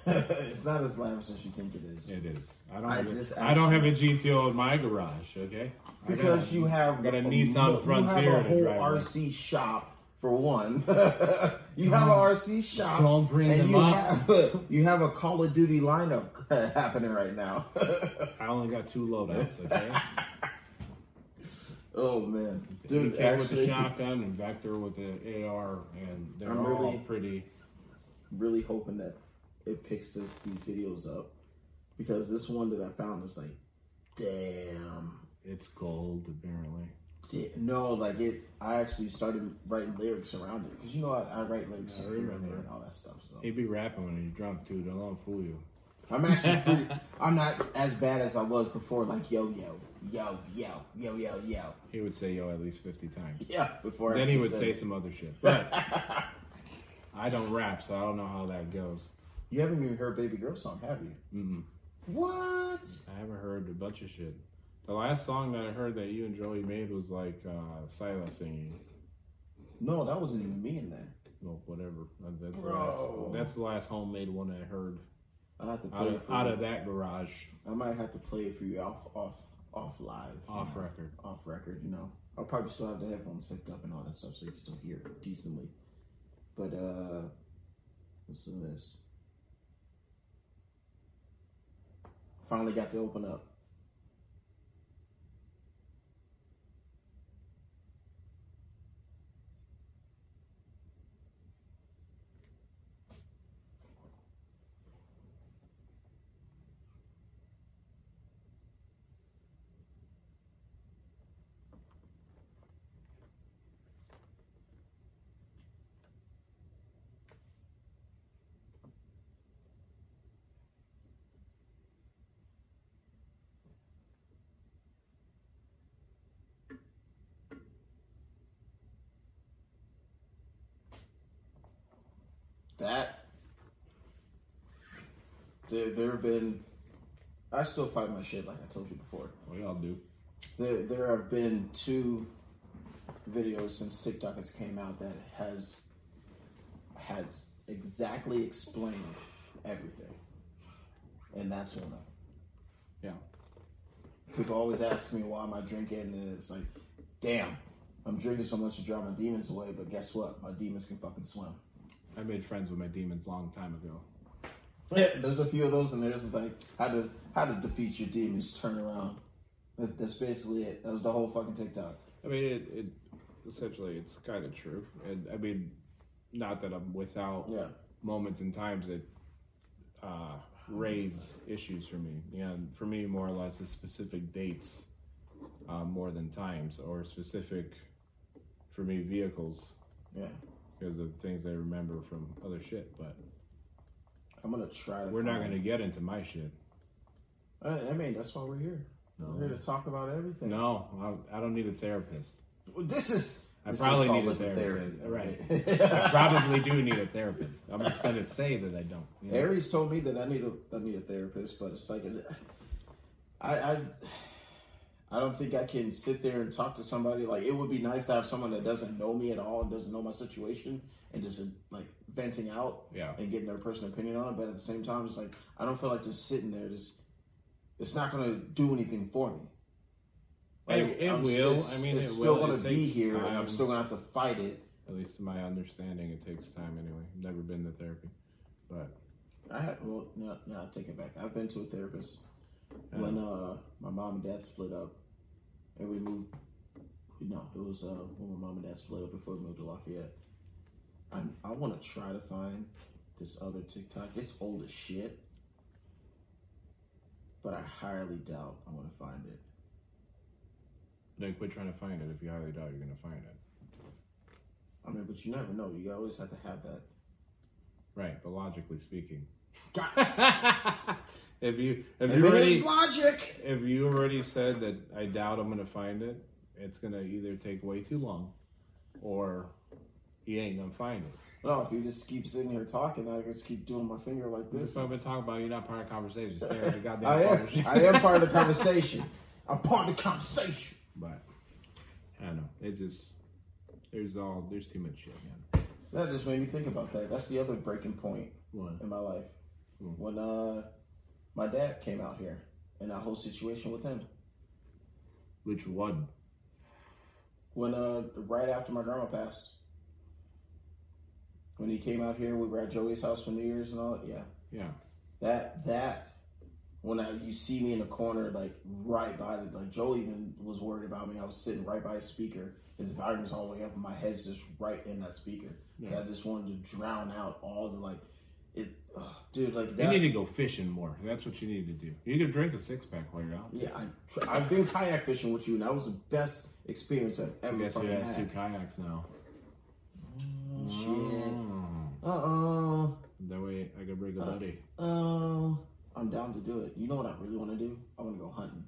it's not as lavish as you think it is. It is. I don't. I have, a- just I don't have a GTO in my garage. Okay. Because a- you have got a you Nissan Frontier You have a whole. RC shop for one. you have an RC shop. don't bring and them you up. Have, you have a Call of Duty lineup happening right now. I only got two loadouts. Okay. Oh man, He dude! came with the shotgun and Vector with the AR, and they're I'm all really- pretty. really hoping that it picks this, these videos up because this one that I found is like, damn. It's gold, apparently. Yeah, No, like it. I actually started writing lyrics around it because you know I, I write lyrics I remember. there and all that stuff. So He'd be rapping when he's drunk too. Don't let him fool you. I'm actually pretty. I'm not as bad as I was before. Like yo yo yo yo yo yo yo. He would say yo at least fifty times. Yeah, before then he would say it. some other shit. But I don't rap, so I don't know how that goes. You haven't even heard Baby Girl song, have you? Mm-mm. What? I haven't heard a bunch of shit. The last song that I heard that you and Joey made was like uh, Sila singing. No, that wasn't even me in there. Well, whatever. That- That's the, last, that's the last homemade one I heard I have to play out it of, for out you. of that garage, I might have to play it for you off off off live. you off know, record. Off record, you know. I'll probably still have the headphones hooked up and all that stuff so you can still hear it decently. But uh listen to this. Finally got to open up. That there there have been I still fight my shit like I told you before. We all do. There, there have been two videos since TikTok has came out that has has exactly explained everything, and that's one of them. Yeah. People always ask me why am I drinking, and it's like, damn, I'm drinking so much to drive my demons away. But guess what? My demons can fucking swim. I made friends with my demons a long time ago. Yeah, there's a few of those, and there's like how to how to defeat your demons, turn around. That's, that's basically it. That was the whole fucking TikTok. I mean, it, it essentially it's kind of true. And I mean, not that I'm without Yeah. moments and times that uh, raise issues for me. You know, for me, more or less, it's specific dates uh, more than times, or specific for me vehicles Yeah. because of things I remember from other shit. But I'm gonna try to. we're not going to get into my shit. I, I mean, that's why we're here. We're here to talk about everything. No, I, I don't need a therapist. Well, This is. I this probably is need a liquid therapist. Right. I probably do need a therapist. I'm just to say that I don't. you know? Aries told me that I need a I need a therapist, but it's like I I I don't think I can sit there and talk to somebody. Like it would be nice to have someone that doesn't know me at all and doesn't know my situation and just like venting out Yeah. and getting their personal opinion on it. But at the same time, it's like I don't feel like just sitting there. Just it's not going to do anything for me. It- it will. I mean, it's it still going to be here, and I'm still going to have to fight it. At least to my understanding, it takes time anyway. I've Never been to therapy, but I had well, no, no, I take it back. I've been to a therapist when uh my mom and dad split up, and we moved. No, it was uh when my mom and dad split up before we moved to Lafayette. I I want to try to find this other TikTok. It's old as shit, but I highly doubt I'm gonna find it. then quit trying to find it. If you highly doubt you're going to find it, I mean, but you never know. You always have to have that. right? But logically speaking, God, if you if you already it's logic. if you already said that I doubt I'm going to find it, it's going to either take way too long, or you ain't to find it. No, if you just keep sitting here talking, I just keep doing my finger like This this. what I've been talking about. You're not part of the conversation. Stay at the goddamn I am. conversation. I am part of the conversation. I'm part of the conversation. But I don't know. It's just there's all there's too much shit, man. That just made me think about that. That's the other breaking point What? in my life. Hmm. When uh my dad came out here and that whole situation with him. Which one? When uh right after my grandma passed. When he came out here, we were at Joey's house for New Year's and all. that. Yeah, Yeah. that that when I, you see me in the corner, like right by the like Joe even was worried about me. I was sitting right by a speaker. His volume was all the way up, and my head's just right in that speaker. Yeah. I just wanted to drown out all the like it, ugh, dude. Like that. You need to go fishing more. That's what you need to do. You can drink a six pack while you're out. yeah, I, I've been kayak fishing with you, and that was the best experience I've ever guess fucking you has two kayaks now. Oh, shit. Oh. Uh oh. That way I can bring a buddy. Oh. I'm down to do it. You know what I really want to do? I want to go hunting.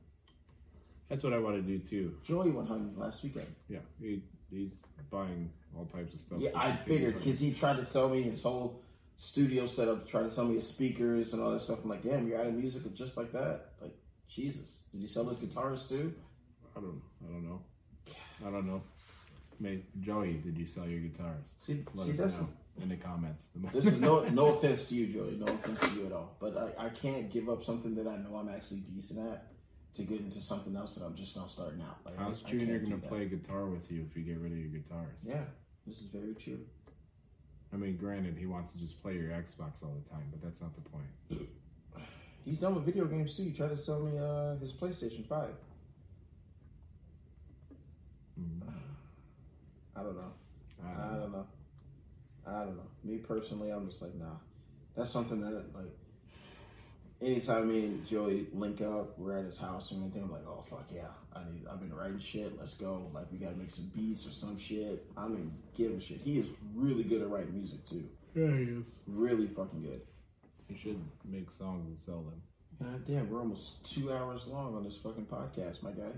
That's what I want to do too. Joey went hunting last weekend. Yeah, he, he's buying all types of stuff. Yeah, I figured because he tried to sell me his whole studio setup, tried to sell me speakers and all that stuff. I'm like, damn, you're out of music just like that. Like, Jesus, did he sell his guitars too? I don't. I don't know. I don't know. May Joey, did you sell your guitars? See, Let see, that's know in the comments. this is no no offense to you, Joey. No offense to you at all. But I, I can't give up something that I know I'm actually decent at to get into something else that I'm just now starting out. Like, How's Junior can't gonna play guitar with you if you get rid of your guitars? Yeah, this is very true. I mean, granted, he wants to just play your Xbox all the time, but that's not the point. He's done with video games too. He tried to sell me uh, his PlayStation Five. Mhm. I don't know. I I don't know. don't know. I don't know. Me personally, I'm just like, nah. That's something that like. Anytime me and Joey link up, we're at his house or anything. I'm like, oh fuck yeah, I need. I've been writing shit. Let's go. Like we gotta make some beats or some shit. I mean, give a shit. He is really good at writing music too. Yeah, he is. Really fucking good. You should make songs and sell them. God damn, we're almost two hours long on this fucking podcast, my guy.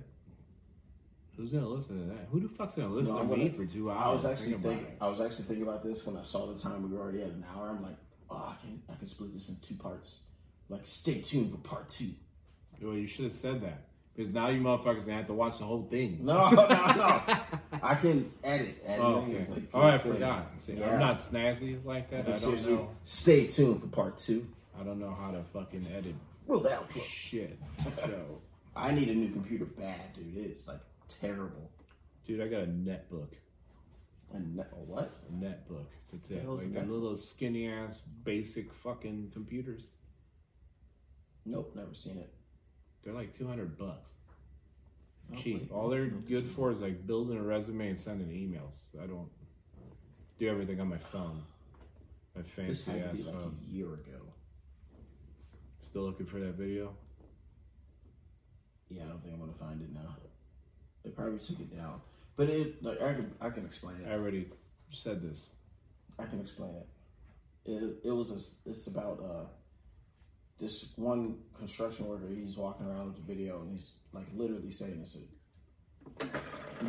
Who's gonna listen to that? Who the fuck's gonna listen No, to I'm me for two hours? I was actually thinking. it. I was actually thinking about this when I saw the time we were already at an hour. I'm like, oh, I can I can split this in two parts. Like, stay tuned for part two. Well, you should have said that because now you motherfuckers gonna have to watch the whole thing. No, no, no. I can edit. Editing Oh, okay. like oh, I thing. forgot. See, Yeah. I'm not snazzy like that. I don't know. stay tuned for part two. I don't know how to fucking edit the outro. shit. So, I need a new computer bad, dude. It's like terrible. dude, I got a netbook. And ne- what? A netbook. That's it. Like netbook? little skinny ass basic fucking computers. Nope, never seen it. They're like two hundred bucks. Cheap. All they're good for is like building a resume and sending emails. I don't do everything on my phone. My fancy This had to ass be like phone. a year ago. Still looking for that video? Yeah, I don't think I'm gonna find it now. They probably took it down, but it like I can I can explain it. I already said this. I can explain it. It it was a, it's about uh this one construction worker. He's walking around with the video and he's like literally saying this.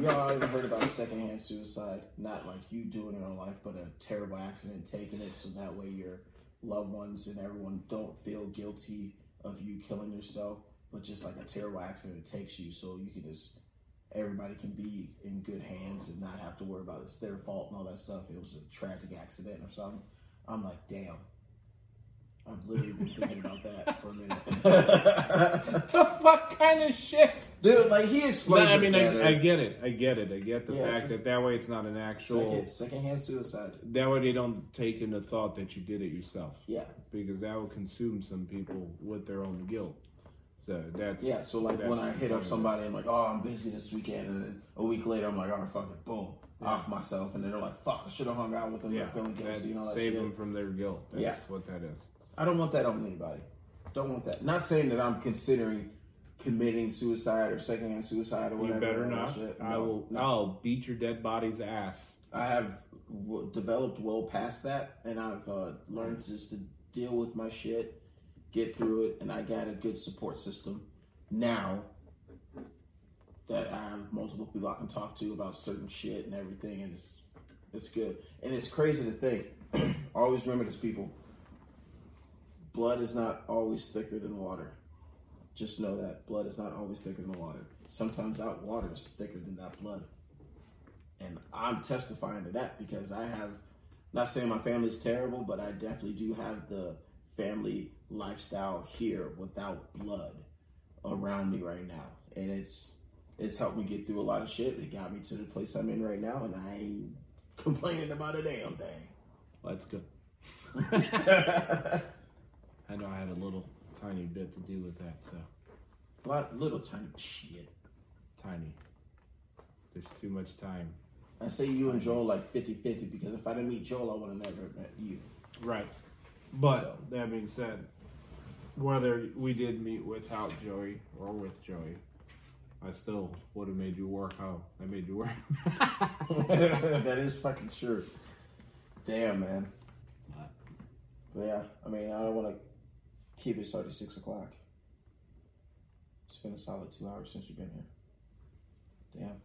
Y'all ever heard about secondhand suicide? Not like you doing it in life, but a terrible accident, taking it so that way your loved ones and everyone don't feel guilty of you killing yourself, but just like a terrible accident takes you, so you can just everybody can be in good hands and not have to worry about it's their fault and all that stuff. It was a tragic accident or something. I'm like, damn. I've literally been thinking about that for a minute. the fuck kind of shit? Dude, like he No, explains. I mean. I, I get it. I get it. I get the Yeah, fact that that way it's not an actual. Second, secondhand suicide. That way they don't take into thought that you did it yourself, Yeah, because that will consume some people with their own guilt. So that's yeah. So like when I hit up somebody, I'm like, oh, I'm busy this weekend, and then a week later, I'm like, all right, fuck it, boom, Yeah. off myself, and then they're like, fuck, I should have hung out with them. Yeah, feeling guilty all that save shit. them from their guilt. That's Yeah. what that is. I don't want that on anybody. Don't want that. Not saying that I'm considering committing suicide or secondhand suicide or whatever. You better not. shit. I will. no. I'll beat your dead body's ass. I have w- developed well past that, and I've uh, learned just to deal with my shit, get through it, and I got a good support system now that I have multiple people I can talk to about certain shit and everything, and it's it's good. And it's crazy to think. always remember this, people. Blood is not always thicker than water. Just know that blood is not always thicker than water. Sometimes that water is thicker than that blood. And I'm testifying to that because I have, not saying my family's terrible, but I definitely do have the family lifestyle here without blood around me right now. And it's it's helped me get through a lot of shit. It got me to the place I'm in right now, and I ain't complaining about a damn thing. Let's go. I know I had a little tiny bit to do with that. So Lot, little tiny shit. tiny. There's too much time. I say you and Joel like 50 50 because if I didn't meet Joel, I would have never met you. Right. But So- that being said, whether we did meet without Joey or with Joey, I still would have made you work how I made you work. that is fucking true. Damn, man. But yeah, I mean, I don't want to keep it started six o'clock. It's been a solid two hours since you've been here. Damn.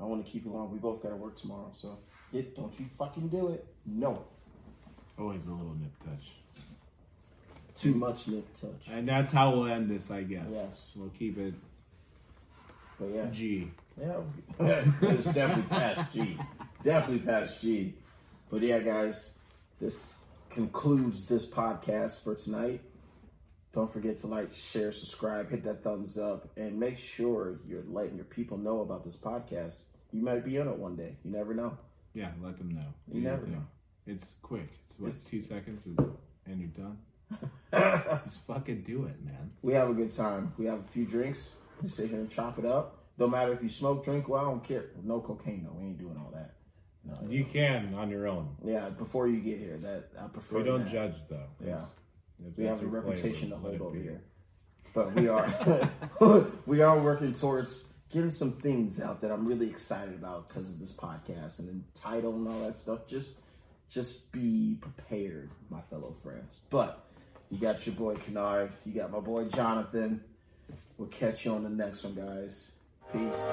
I want to keep it long. We both got to work tomorrow, so it, don't you fucking do it. No, Always a little nip touch. too much nip touch. And that's how we'll end this, I guess. Yes. We'll keep it But yeah, G. yeah, it's definitely past G. Definitely past G. But yeah, guys, this concludes this podcast for tonight. Don't forget to like, share, subscribe, hit that thumbs up, and make sure you're letting your people know about this podcast. You might be on it one day. You never know. Yeah, let them know. You Do your never know. It's quick. It's what It's- two seconds and and you're done. Just fucking do it, man. we have a good time. We have a few drinks. We sit here and chop it up. Don't matter if you smoke, drink. Well, I don't care. No cocaine, though. We ain't doing all that. No. You can on your own. yeah, before you get here, that I prefer. We don't that. judge though. Yeah. It's- if We have a reputation flavor, to hold over here, but we are we are working towards getting some things out that I'm really excited about because of this podcast and the title and all that stuff. Just just be prepared, my fellow friends. But you got your boy Kennard, you got my boy Jonathan. We'll catch you on the next one, guys. Peace.